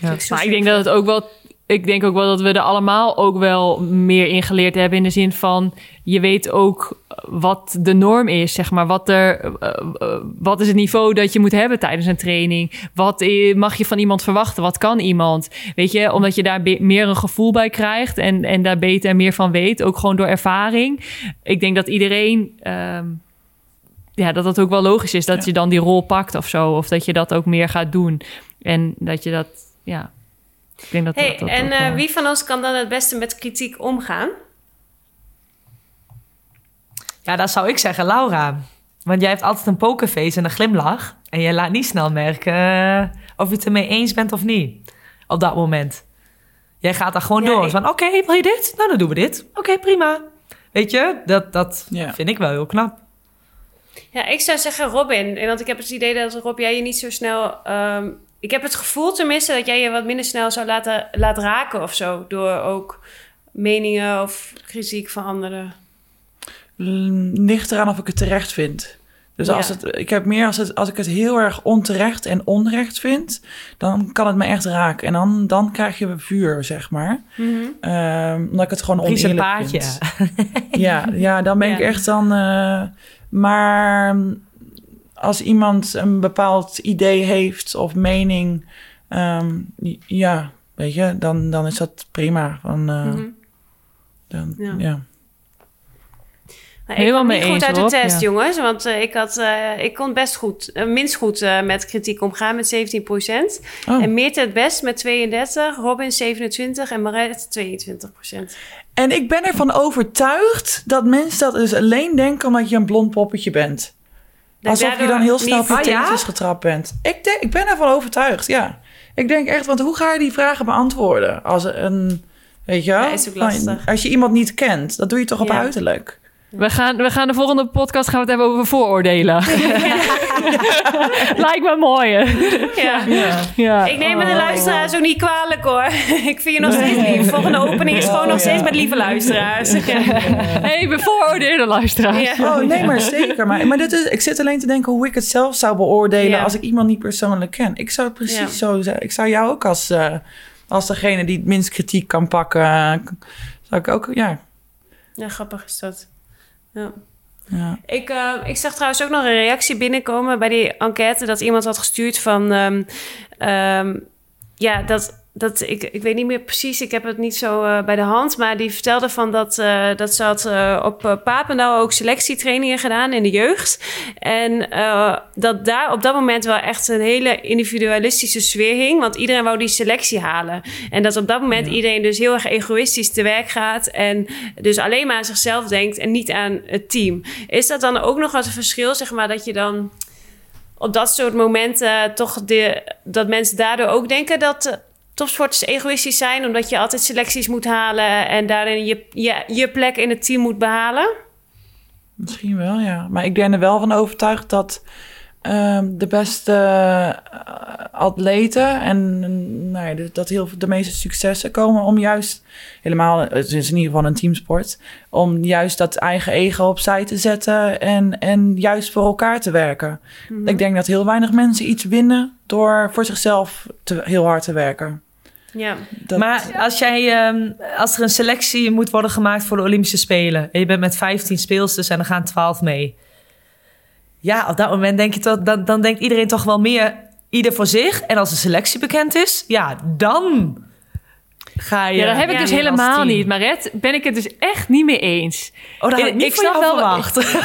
[SPEAKER 3] Ja.
[SPEAKER 2] Dus
[SPEAKER 4] Maar ik denk dat het ook wel. Ik denk ook wel dat we er allemaal ook wel meer in geleerd hebben. In de zin van je weet ook wat de norm is, zeg maar. Wat, er, eh, eh, wat is het niveau dat je moet hebben tijdens een training? Wat mag je van iemand verwachten? Wat kan iemand? Weet je, omdat je daar meer een gevoel bij krijgt en, en daar beter en meer van weet. Ook gewoon door ervaring. Ik denk dat iedereen. ehm, ja, dat dat ook wel logisch is dat
[SPEAKER 5] Ja.
[SPEAKER 4] je dan die rol pakt of zo. Of dat je dat ook meer gaat doen. En dat je dat, ja. Ik denk dat
[SPEAKER 2] Hey,
[SPEAKER 4] dat, dat
[SPEAKER 2] en
[SPEAKER 4] ook
[SPEAKER 2] eh, wie van ons kan dan het beste met kritiek omgaan?
[SPEAKER 3] Ja, dat zou ik zeggen, Laura. Want jij hebt altijd een pokerface en een glimlach. En je laat niet snel merken eh, of je het ermee eens bent of niet. Op dat moment. Jij gaat daar gewoon
[SPEAKER 2] Ja,
[SPEAKER 3] door.
[SPEAKER 2] ik-
[SPEAKER 3] Van, oké, wil je dit? Nou, dan doen we dit. Oké, prima. Weet je, dat, dat
[SPEAKER 5] Ja.
[SPEAKER 3] vind ik wel heel knap.
[SPEAKER 2] Ja, ik zou zeggen Robin. Want ik heb het idee dat Rob, jij je niet zo snel... ehm, ik heb het gevoel tenminste dat jij je wat minder snel zou laten, laten raken of zo. Door ook meningen of kritiek van anderen.
[SPEAKER 5] Mm, ligt eraan of ik het terecht vind. Dus
[SPEAKER 2] Ja.
[SPEAKER 5] als het, ik heb meer als, het, als ik het heel erg onterecht en onrecht vind, dan kan het me echt raken. En dan, dan krijg je vuur, zeg maar. Ehm, omdat ik het gewoon oneerlijk
[SPEAKER 3] paardje.
[SPEAKER 5] vind. Ja, ja, dan ben ik echt dan. eh, maar als iemand een bepaald idee heeft of mening, ehm, ja, weet je, dan, dan is dat prima. Van, eh,
[SPEAKER 2] Mhm.
[SPEAKER 5] dan,
[SPEAKER 2] Ja.
[SPEAKER 5] ja.
[SPEAKER 2] Ik
[SPEAKER 4] Helemaal
[SPEAKER 2] kwam niet
[SPEAKER 4] mee
[SPEAKER 2] goed uit de test,
[SPEAKER 4] ja.
[SPEAKER 2] jongens. Want eh, ik, had, eh, ik kon best goed, minst goed eh, met kritiek omgaan met 17%.
[SPEAKER 5] Oh.
[SPEAKER 2] En Meerte het best met 32, Robin 27 en Maret 22%.
[SPEAKER 5] En ik ben ervan overtuigd dat mensen dat dus alleen denken omdat je een blond poppetje bent. Alsof je dan heel snel op je teentjes getrapt bent. Ik, denk, ik ben ervan overtuigd, ja. Ik denk echt, want hoe ga je die vragen beantwoorden? Als een, weet je wel?
[SPEAKER 2] Ja, is ook lastig.
[SPEAKER 5] Als je iemand niet kent, dat doe je toch op
[SPEAKER 2] Ja.
[SPEAKER 5] uiterlijk?
[SPEAKER 4] We gaan, we gaan de volgende podcast gaan we het hebben over vooroordelen. Lijkt me mooi.
[SPEAKER 2] Ja.
[SPEAKER 4] Ja.
[SPEAKER 2] Ik neem het de luisteraars ook niet kwalijk hoor. Ik vind je nog steeds lief. Volgende opening is gewoon nog steeds met lieve luisteraars.
[SPEAKER 4] Hey, bevooroordeelde luisteraars.
[SPEAKER 2] Ja.
[SPEAKER 5] Oh, nee, maar zeker. Maar, maar dit is, ik zit alleen te denken hoe ik het zelf zou beoordelen
[SPEAKER 2] Ja.
[SPEAKER 5] als ik iemand niet persoonlijk ken. Ik zou het precies
[SPEAKER 2] Ja.
[SPEAKER 5] zo zeggen. Ik zou jou ook als, eh, als degene die het minst kritiek kan pakken, eh, zou ik ook, ja.
[SPEAKER 2] ja, grappig is dat. Ja.
[SPEAKER 5] ja.
[SPEAKER 2] Ik, eh, ik zag trouwens ook nog een reactie binnenkomen bij die enquête dat iemand had gestuurd van... ehm, ehm, ja, dat, dat ik, ik weet niet meer precies, ik heb het niet zo eh, bij de hand, maar die vertelde van dat, eh, dat ze had eh, op Papendal ook selectietrainingen gedaan in de jeugd. En dat daar op dat moment wel echt een hele individualistische sfeer hing, want iedereen wou die selectie halen. En dat op dat moment iedereen dus heel erg egoïstisch te werk gaat en dus alleen maar aan zichzelf denkt en niet aan het team. Is dat dan ook nog als een verschil, zeg maar, dat je dan op dat soort momenten toch de, dat mensen daardoor ook denken dat topsporters egoïstisch zijn, omdat je altijd selecties moet halen en daarin je, je, je plek in het team moet behalen?
[SPEAKER 5] Misschien wel, ja. Maar ik ben er wel van overtuigd dat ehm, de beste eh, atleten en nou ja, dat heel de meeste successen komen om juist helemaal, het is in ieder geval een teamsport, om juist dat eigen ego opzij te zetten en, en juist voor elkaar te werken. Ik denk dat heel weinig mensen iets winnen door voor zichzelf te, heel hard te werken.
[SPEAKER 2] Ja.
[SPEAKER 5] Dat,
[SPEAKER 3] Maar als, jij, ehm, als er een selectie moet worden gemaakt voor de Olympische Spelen... en je bent met 15 speelsters en er gaan 12 mee... ja, op dat moment denk je toch, dan, dan denkt iedereen toch wel meer ieder voor zich. En als de selectie bekend is, ja, dan ga je...
[SPEAKER 4] Ja, dat heb ik dus helemaal niet. Maret, ben ik het dus echt niet mee eens.
[SPEAKER 3] Oh, dat had ik niet
[SPEAKER 4] ik snap wel-
[SPEAKER 3] verwacht.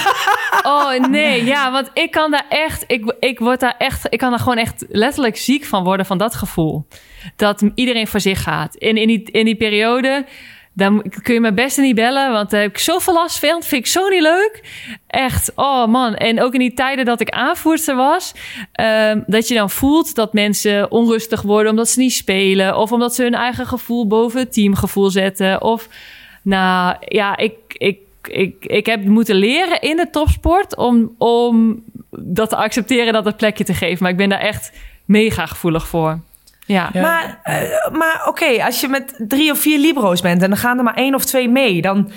[SPEAKER 4] Oh nee, ja, want ik kan daar echt, ik, ik word daar echt, ik kan daar gewoon echt letterlijk ziek van worden van dat gevoel. Dat iedereen voor zich gaat. En in die, in die periode, dan kun je me best niet bellen, want daar heb ik zoveel last van. Vind ik zo niet leuk. Echt, oh man. En ook in die tijden dat ik aanvoerster was, ehm, dat je dan voelt dat mensen onrustig worden omdat ze niet spelen, of omdat ze hun eigen gevoel boven het teamgevoel zetten, of nou ja, ik, ik, ik, ik heb moeten leren in de topsport om, om dat te accepteren, dat het plekje te geven. Maar ik ben daar echt mega gevoelig voor. Ja.
[SPEAKER 5] Ja.
[SPEAKER 3] Maar, eh, maar oké, als je met drie of vier libro's bent... en dan gaan er maar één of twee mee, dan...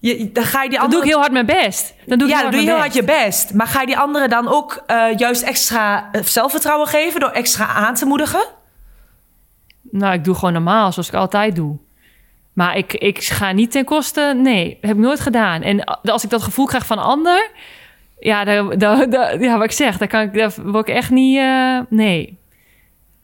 [SPEAKER 3] Je, dan ga je die
[SPEAKER 4] Dan doe
[SPEAKER 3] andere
[SPEAKER 4] ik heel hard mijn best. Dan doe ik
[SPEAKER 3] ja,
[SPEAKER 4] heel
[SPEAKER 3] dan doe je heel hard je best. Maar ga je die anderen dan ook eh, juist extra eh, zelfvertrouwen geven door extra aan te moedigen?
[SPEAKER 4] Nou, ik doe gewoon normaal, zoals ik altijd doe. Maar ik, ik ga niet ten koste... Nee, heb ik nooit gedaan. En als ik dat gevoel krijg van ander... Ja, daar, daar, daar- ja wat ik zeg, daar, kan ik, daar word ik echt niet... nee.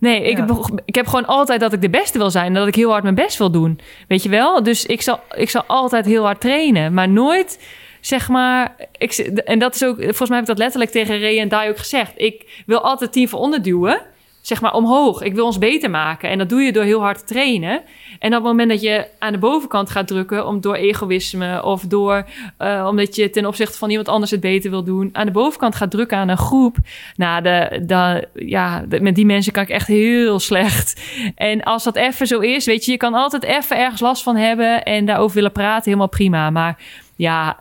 [SPEAKER 4] Nee, ik,
[SPEAKER 3] Ja.
[SPEAKER 4] heb, ik heb gewoon altijd dat ik de beste wil zijn. En dat ik heel hard mijn best wil doen. Weet je wel? Dus ik zal, ik zal altijd heel hard trainen. Maar nooit, zeg maar... Ik, en dat is ook... Volgens mij heb ik dat letterlijk tegen Ray en Dai ook gezegd. Ik wil altijd team voor onderduwen zeg maar omhoog. Ik wil ons beter maken. En dat doe je door heel hard te trainen. En op het moment dat je aan de bovenkant gaat drukken, om door egoïsme of door eh, omdat je ten opzichte van iemand anders het beter wil doen, aan de bovenkant gaat drukken aan een groep. Nou, de, de, ja, met die mensen kan ik echt heel slecht. En als dat even zo is, weet je, je kan altijd even ergens last van hebben en daarover willen praten, helemaal prima. Maar ja,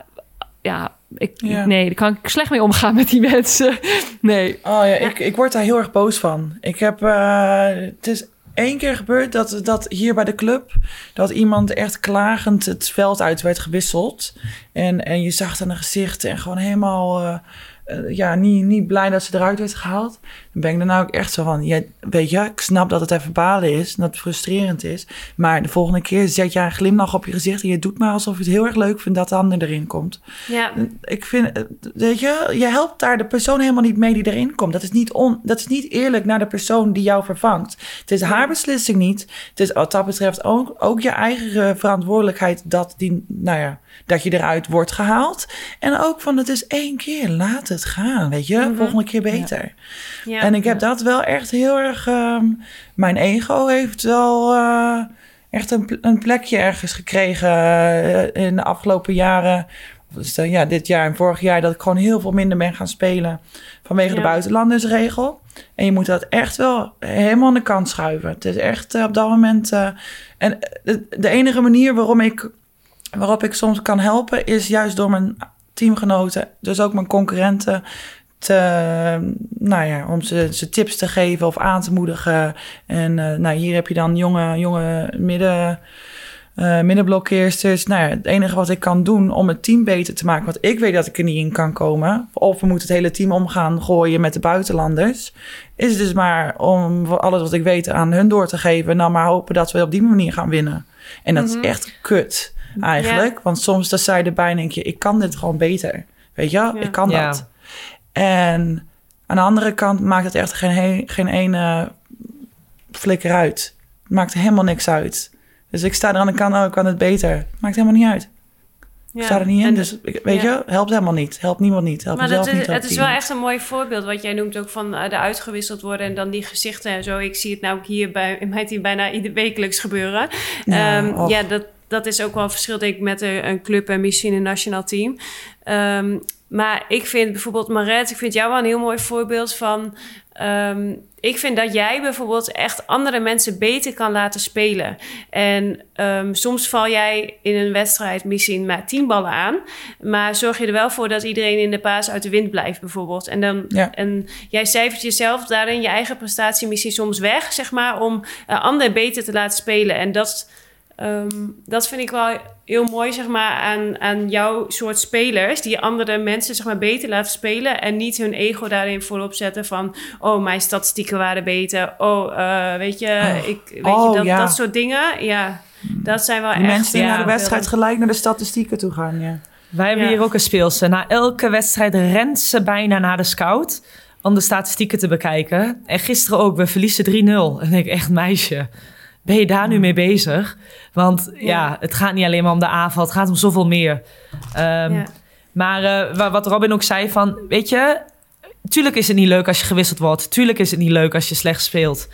[SPEAKER 4] ja. Ik,
[SPEAKER 5] Ja.
[SPEAKER 4] Nee, daar kan ik slecht mee omgaan met die mensen. Nee.
[SPEAKER 5] Oh ja, Ik, ik word daar heel erg boos van. Ik heb, eh, het is één keer gebeurd dat, dat hier bij de club, dat iemand echt klagend het veld uit werd gewisseld. En, en je zag dan een gezicht en gewoon helemaal, eh, eh, ja, niet, niet blij dat ze eruit werd gehaald. Dan ben ik daarna ook echt zo van, ja, weet je, ik snap dat het even balen is, dat het frustrerend is. Maar de volgende keer zet jij een glimlach op je gezicht en je doet maar alsof je het heel erg leuk vindt dat de ander erin komt.
[SPEAKER 2] Ja.
[SPEAKER 5] Ik vind, weet je, je helpt daar de persoon helemaal niet mee die erin komt. Dat is niet, on, dat is niet eerlijk naar de persoon die jou vervangt. Het is haar beslissing niet. Het is wat dat betreft ook, ook je eigen eh, verantwoordelijkheid dat, die, nou ja, dat je eruit wordt gehaald. En ook van het is één keer, laat het gaan, weet je. Volgende keer beter.
[SPEAKER 2] Ja.
[SPEAKER 5] En ik heb dat wel echt heel erg... ehm, mijn ego heeft wel eh, echt een, een plekje ergens gekregen eh, in de afgelopen jaren. Of dus, ja, dit jaar en vorig jaar dat ik gewoon heel veel minder ben gaan spelen vanwege de buitenlandersregel. En je moet dat echt wel helemaal aan de kant schuiven. Het is echt eh, op dat moment... en de, de enige manier waarom ik, waarop ik soms kan helpen... is juist door mijn teamgenoten, dus ook mijn concurrenten... Te, nou ja, om ze, ze tips te geven of aan te moedigen. En eh, nou, hier heb je dan jonge, jonge midden, eh middenblokkeersters. Nou ja, het enige wat ik kan doen om het team beter te maken... want ik weet dat ik er niet in kan komen... of we moeten het hele team omgaan gooien met de buitenlanders... is dus maar om alles wat ik weet aan hun door te geven... en dan maar hopen dat we op die manier gaan winnen. En dat is echt kut eigenlijk. Want soms dan je erbij en denk je... ik kan dit gewoon beter. Weet je, wel? ik kan
[SPEAKER 3] Ja.
[SPEAKER 5] dat. En aan de andere kant maakt het echt geen, geen ene flikker uit. Het maakt helemaal niks uit. Dus ik sta er aan de kant, oh, ik kan het beter. Maakt helemaal niet uit. Ik sta er niet in, dus ik- weet
[SPEAKER 2] ja.
[SPEAKER 5] je, helpt helemaal niet. Helpt niemand niet. Helpt
[SPEAKER 2] Maar dat
[SPEAKER 5] niet.
[SPEAKER 2] is, het is wel echt een mooi voorbeeld wat jij noemt ook van eh, de uitgewisseld worden en dan die gezichten en zo. Ik zie het namelijk hier bij in mijn team bijna ieder wekelijks gebeuren.
[SPEAKER 5] Ja,
[SPEAKER 2] Ehm, ja, dat, dat is ook wel een verschil denk ik met een, een club en misschien een nationaal team. Ehm, maar ik vind bijvoorbeeld Maret, ik vind jou wel een heel mooi voorbeeld van. ehm, ik vind dat jij bijvoorbeeld echt andere mensen beter kan laten spelen. En ehm, soms val jij in een wedstrijd misschien maar tien ballen aan. Maar zorg je er wel voor dat iedereen in de paas uit de wind blijft, bijvoorbeeld. En, dan,
[SPEAKER 5] Ja.
[SPEAKER 2] en jij cijfert jezelf daarin je eigen prestatie misschien soms weg, zeg maar, om anderen beter te laten spelen. En dat, ehm, dat vind ik wel heel mooi, zeg maar, aan, aan jouw soort spelers. Die andere mensen, zeg maar, beter laten spelen. En niet hun ego daarin voorop zetten van... oh, mijn statistieken waren beter. Oh, eh, weet je,
[SPEAKER 5] Oh.
[SPEAKER 2] ik, weet
[SPEAKER 5] Oh,
[SPEAKER 2] je dat,
[SPEAKER 5] ja.
[SPEAKER 2] dat soort dingen. Ja, dat zijn wel
[SPEAKER 5] Die
[SPEAKER 2] echt...
[SPEAKER 5] mensen die
[SPEAKER 2] ja,
[SPEAKER 5] naar de wedstrijd gelijk naar de statistieken toe gaan, ja.
[SPEAKER 3] Wij hebben
[SPEAKER 2] Ja.
[SPEAKER 3] hier ook een speelse. Na elke wedstrijd rent ze bijna naar de scout om de statistieken te bekijken. En gisteren ook, we verliezen 3-0. En ik denk echt, meisje, ben je daar nu mee bezig? Want ja,
[SPEAKER 2] Ja.
[SPEAKER 3] het gaat niet alleen maar om de aanval, het gaat om zoveel meer. Ehm,
[SPEAKER 2] Ja.
[SPEAKER 3] Maar eh, wa- wat Robin ook zei van, weet je, tuurlijk is het niet leuk als je gewisseld wordt. Tuurlijk is het niet leuk als je slecht speelt.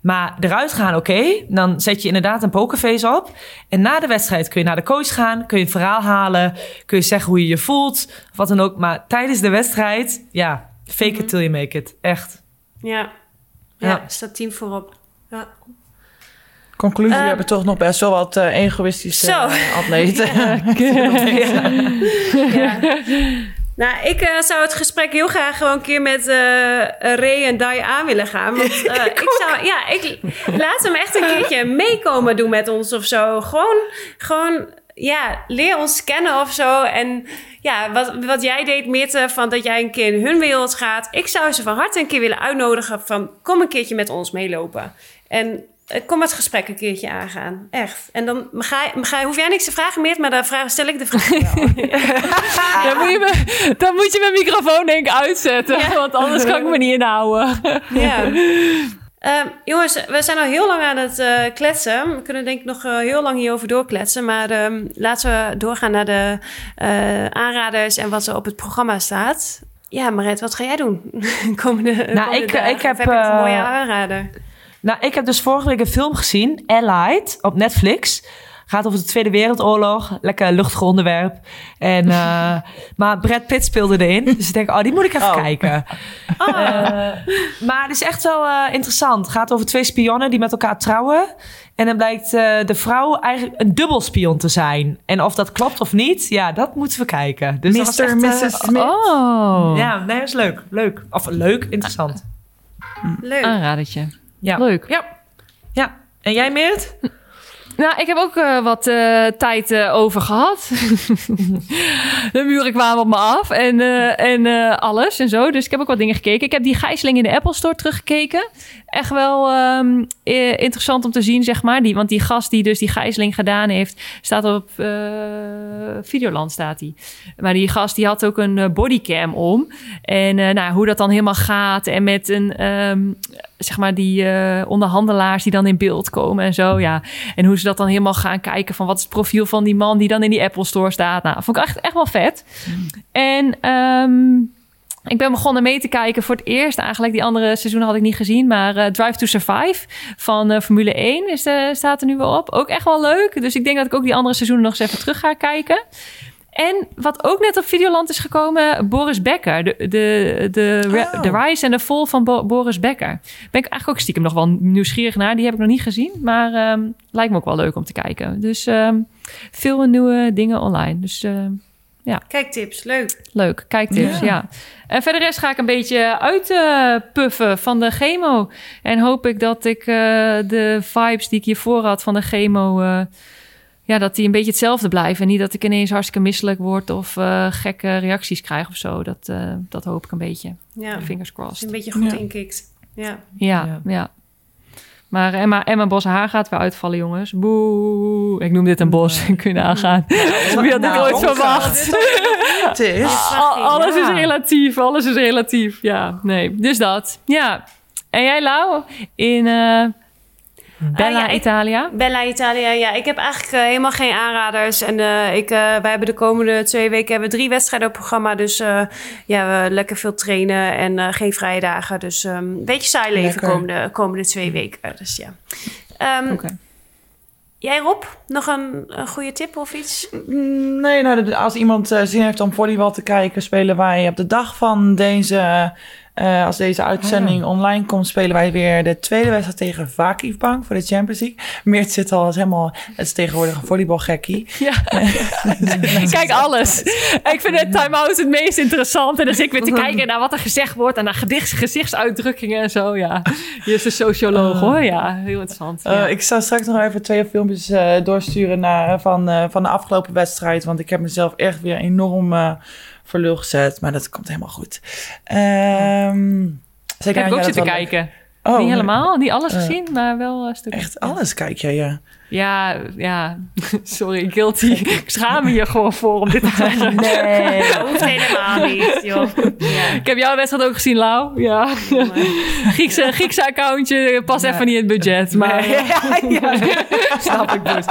[SPEAKER 3] Maar eruit gaan, oké. Dan zet je inderdaad een pokerface op. En na de wedstrijd kun je naar de coach gaan. Kun je een verhaal halen. Kun je zeggen hoe je je voelt. Of wat dan ook. Maar tijdens de wedstrijd, ja, fake it till you make it. Echt.
[SPEAKER 2] Ja. Ja,
[SPEAKER 3] Ja.
[SPEAKER 2] staat team voorop. Ja.
[SPEAKER 5] Conclusie, we
[SPEAKER 2] Eh,
[SPEAKER 5] hebben toch nog best wel wat eh, egoïstische eh, atleten.
[SPEAKER 2] Ja. Nou, ik eh, zou het gesprek heel graag gewoon een keer met eh Ray en Dai aan willen gaan. Want ik zou, ja, ik laat hem echt een keertje meekomen doen met ons of zo. Gewoon, gewoon, ja, leer ons kennen of zo. En ja, wat, wat jij deed, Mirte, van dat jij een keer in hun wereld gaat. Ik zou ze van harte een keer willen uitnodigen van kom een keertje met ons meelopen. En eh, kom het gesprek een keertje aangaan. Echt. En dan ga, ga, hoef jij niks te vragen, Meert, maar dan vraag, stel ik de vraag wel.
[SPEAKER 4] Dan moet, je me, dan moet je mijn microfoon denk ik uitzetten.
[SPEAKER 2] Ja.
[SPEAKER 4] Want anders kan ik me niet inhouden.
[SPEAKER 2] Ja. Ehm, jongens, we zijn al heel lang aan het eh, kletsen. We kunnen denk ik nog eh, heel lang hierover doorkletsen. Maar ehm, laten we doorgaan naar de aanraders en wat er op het programma staat. Ja, Maret, wat ga jij doen? komende, komende
[SPEAKER 3] ik-
[SPEAKER 2] dagen?
[SPEAKER 3] ik heb,
[SPEAKER 2] heb nog een mooie aanrader.
[SPEAKER 3] Nou, ik heb dus vorige week een film gezien, Allied, op Netflix. Gaat over de Tweede Wereldoorlog. Lekker luchtig onderwerp. En, eh, maar Brad Pitt speelde erin. Dus ik denk, oh, die moet ik even
[SPEAKER 5] Oh.
[SPEAKER 3] kijken. Eh, maar het is echt wel eh, interessant. Het gaat over twee spionnen die met elkaar trouwen. En dan blijkt de vrouw eigenlijk een dubbelspion te zijn. En of dat klopt of niet, ja, dat moeten we kijken. Dus dat was
[SPEAKER 5] Mr.
[SPEAKER 3] echt,
[SPEAKER 5] Mrs. Smith.
[SPEAKER 4] Oh,
[SPEAKER 3] Ja, nee, dat is leuk. Leuk. Of leuk, interessant.
[SPEAKER 2] Leuk.
[SPEAKER 4] aanradertje.
[SPEAKER 3] Ja.
[SPEAKER 4] Leuk.
[SPEAKER 3] Ja. Ja. En jij, Meert?
[SPEAKER 4] Nou, ik heb ook eh, wat eh, tijd eh, over gehad. de muren kwamen op me af en, en alles en zo. Dus ik heb ook wat dingen gekeken. Ik heb die gijzeling in de Apple Store teruggekeken. Echt wel ehm, eh, interessant om te zien, zeg maar. Die, want die gast die dus die gijzeling gedaan heeft... staat op Videoland, staat hij. Maar die gast die had ook een bodycam om. En nou, hoe dat dan helemaal gaat. En met een, ehm, zeg maar, die onderhandelaars die dan in beeld komen en zo. Ja. En hoe ze dat dan helemaal gaan kijken van wat is het profiel van die man die dan in die Apple Store staat. Nou, vond ik echt, echt wel vet. En ehm, ik ben begonnen mee te kijken voor het eerst eigenlijk. Die andere seizoenen had ik niet gezien. Maar eh, Drive to Survive van eh, Formule 1 is, eh, staat er nu wel op. Ook echt wel leuk. Dus ik denk dat ik ook die andere seizoenen nog eens even terug ga kijken. En wat ook net op Videoland is gekomen, Boris Becker. De, de, de,
[SPEAKER 5] Oh.
[SPEAKER 4] de Rise en de Fall van Bo- Boris Becker. Ben ik eigenlijk ook stiekem nog wel nieuwsgierig naar. Die heb ik nog niet gezien, maar ehm, lijkt me ook wel leuk om te kijken. Dus ehm, veel nieuwe dingen online. Dus ehm,
[SPEAKER 2] Kijk tips, leuk.
[SPEAKER 4] leuk, kijktips, ja. En verder rest ga ik een beetje uitpuffen van de chemo. En hoop ik dat ik eh, de vibes die ik hiervoor had van de chemo... eh, ja, dat die een beetje hetzelfde blijven. En niet dat ik ineens hartstikke misselijk word... of eh, gekke reacties krijg of zo. Dat, eh, dat hoop ik een beetje.
[SPEAKER 2] Ja,
[SPEAKER 4] Fingers crossed.
[SPEAKER 2] een beetje goed
[SPEAKER 5] Ja.
[SPEAKER 2] inkikt. Ja.
[SPEAKER 4] Ja,
[SPEAKER 3] Ja.
[SPEAKER 4] ja. Maar Emma, Emma Bos haar gaat weer uitvallen, jongens. Boe. Ik noem dit een bos. Kun je nagaan. Wie had dit
[SPEAKER 5] Nou,
[SPEAKER 4] ooit verwacht?
[SPEAKER 5] Het is.
[SPEAKER 4] Al- alles is relatief, alles is relatief. Ja, nee. Dus dat. Ja. En jij, Lau? In, eh, Bella
[SPEAKER 2] Ah, ja, ik-
[SPEAKER 4] Italia.
[SPEAKER 2] Bella Italia, ja. Ik heb eigenlijk eh, helemaal geen aanraders. En eh, ik, eh, wij hebben de komende twee weken hebben we drie wedstrijden op programma. Dus eh, ja, we lekker veel trainen en eh, geen vrije dagen. Dus ehm, een beetje saai leven
[SPEAKER 5] Lekker.
[SPEAKER 2] komende, komende twee weken. Dus ja. Ehm,
[SPEAKER 4] Oké.
[SPEAKER 2] Jij Rob, nog een, een goede tip of iets?
[SPEAKER 5] Mm, Nee, nou, de- als iemand zin heeft om volleybal te kijken, spelen wij op de dag van deze, eh, als deze uitzending online komt, spelen wij weer de tweede wedstrijd tegen Vakif Bank voor de Champions League. Meert zit al als helemaal, het is tegenwoordig een volleybalgekkie.
[SPEAKER 4] Ja. Kijk alles. Ik vind het time-out het meest interessant. En dus ik weer te kijken naar wat er gezegd wordt. En naar gedichts, gezichtsuitdrukkingen en zo. Ja. Je is een socioloog hoor. Ja, heel interessant. Ja.
[SPEAKER 5] ik zal straks nog even twee filmpjes eh, doorsturen naar, van, eh, van de afgelopen wedstrijd. Want ik heb mezelf echt weer enorm voor lul gezet. Maar dat komt helemaal goed. Ehm
[SPEAKER 4] ik
[SPEAKER 5] zeker
[SPEAKER 4] heb ook zitten kijken.
[SPEAKER 5] Oh,
[SPEAKER 4] niet helemaal, niet alles
[SPEAKER 5] eh,
[SPEAKER 4] gezien, maar wel een stuk.
[SPEAKER 5] Echt alles kijk je, ja.
[SPEAKER 4] Ja, ja. Sorry, guilty. Ik schaam me hier gewoon voor om dit te zeggen.
[SPEAKER 5] Nee.
[SPEAKER 2] Dat hoeft helemaal niet, joh. Ja.
[SPEAKER 4] Ik heb jouw wedstrijd ook gezien, Lau. Ja. Griekse, Griekse accountje past even niet in het budget. Maar
[SPEAKER 3] ja, snap ik dus.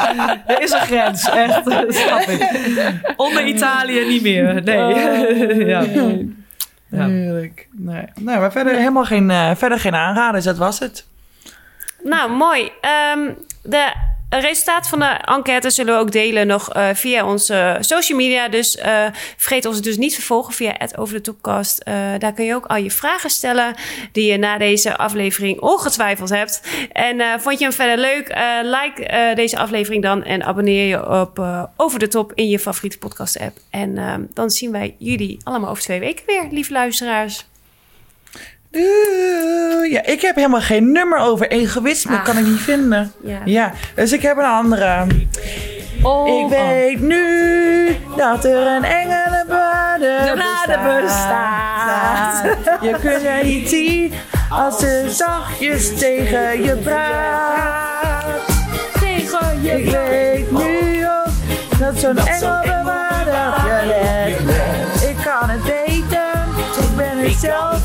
[SPEAKER 3] Er is een grens, echt. Snap ik. Onder Italië niet meer. Nee. ja. Ja.
[SPEAKER 5] Heerlijk. Nee. nee, maar verder helemaal geen, eh, verder geen aanraders. Dat was het.
[SPEAKER 2] Nou, mooi. Ehm, de resultaat van de enquête zullen we ook delen nog eh, via onze social media. Dus eh, vergeet ons dus niet te volgen via het Over de. Eh, daar kun je ook al je vragen stellen die je na deze aflevering ongetwijfeld hebt. En vond je hem verder leuk? Like deze aflevering dan en abonneer je op Over de Top in je favoriete podcast app. En dan zien wij jullie allemaal over twee weken weer, lieve luisteraars.
[SPEAKER 5] Ja, ik heb helemaal geen nummer over egoïsme. kan ik niet vinden.
[SPEAKER 2] Ja.
[SPEAKER 5] Ja, dus ik heb een andere.
[SPEAKER 4] Oh,
[SPEAKER 5] ik weet nu dat er een engelenbade bestaat.
[SPEAKER 3] bestaat.
[SPEAKER 5] Je kunt er niet zien als ze zachtjes tegen je praat.
[SPEAKER 2] Tegen je
[SPEAKER 5] Ik weet nu ook dat zo'n engelbewaarder je. Ik kan het weten, ik ben er zelf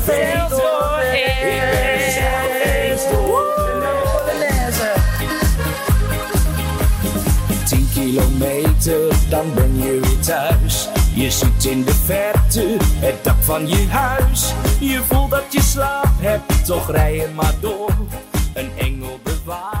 [SPEAKER 6] kilometer, dan ben je weer thuis. Je ziet in de verte het dak van je huis. Je voelt dat je slaap hebt, toch rij je maar door. Een engel bewaar.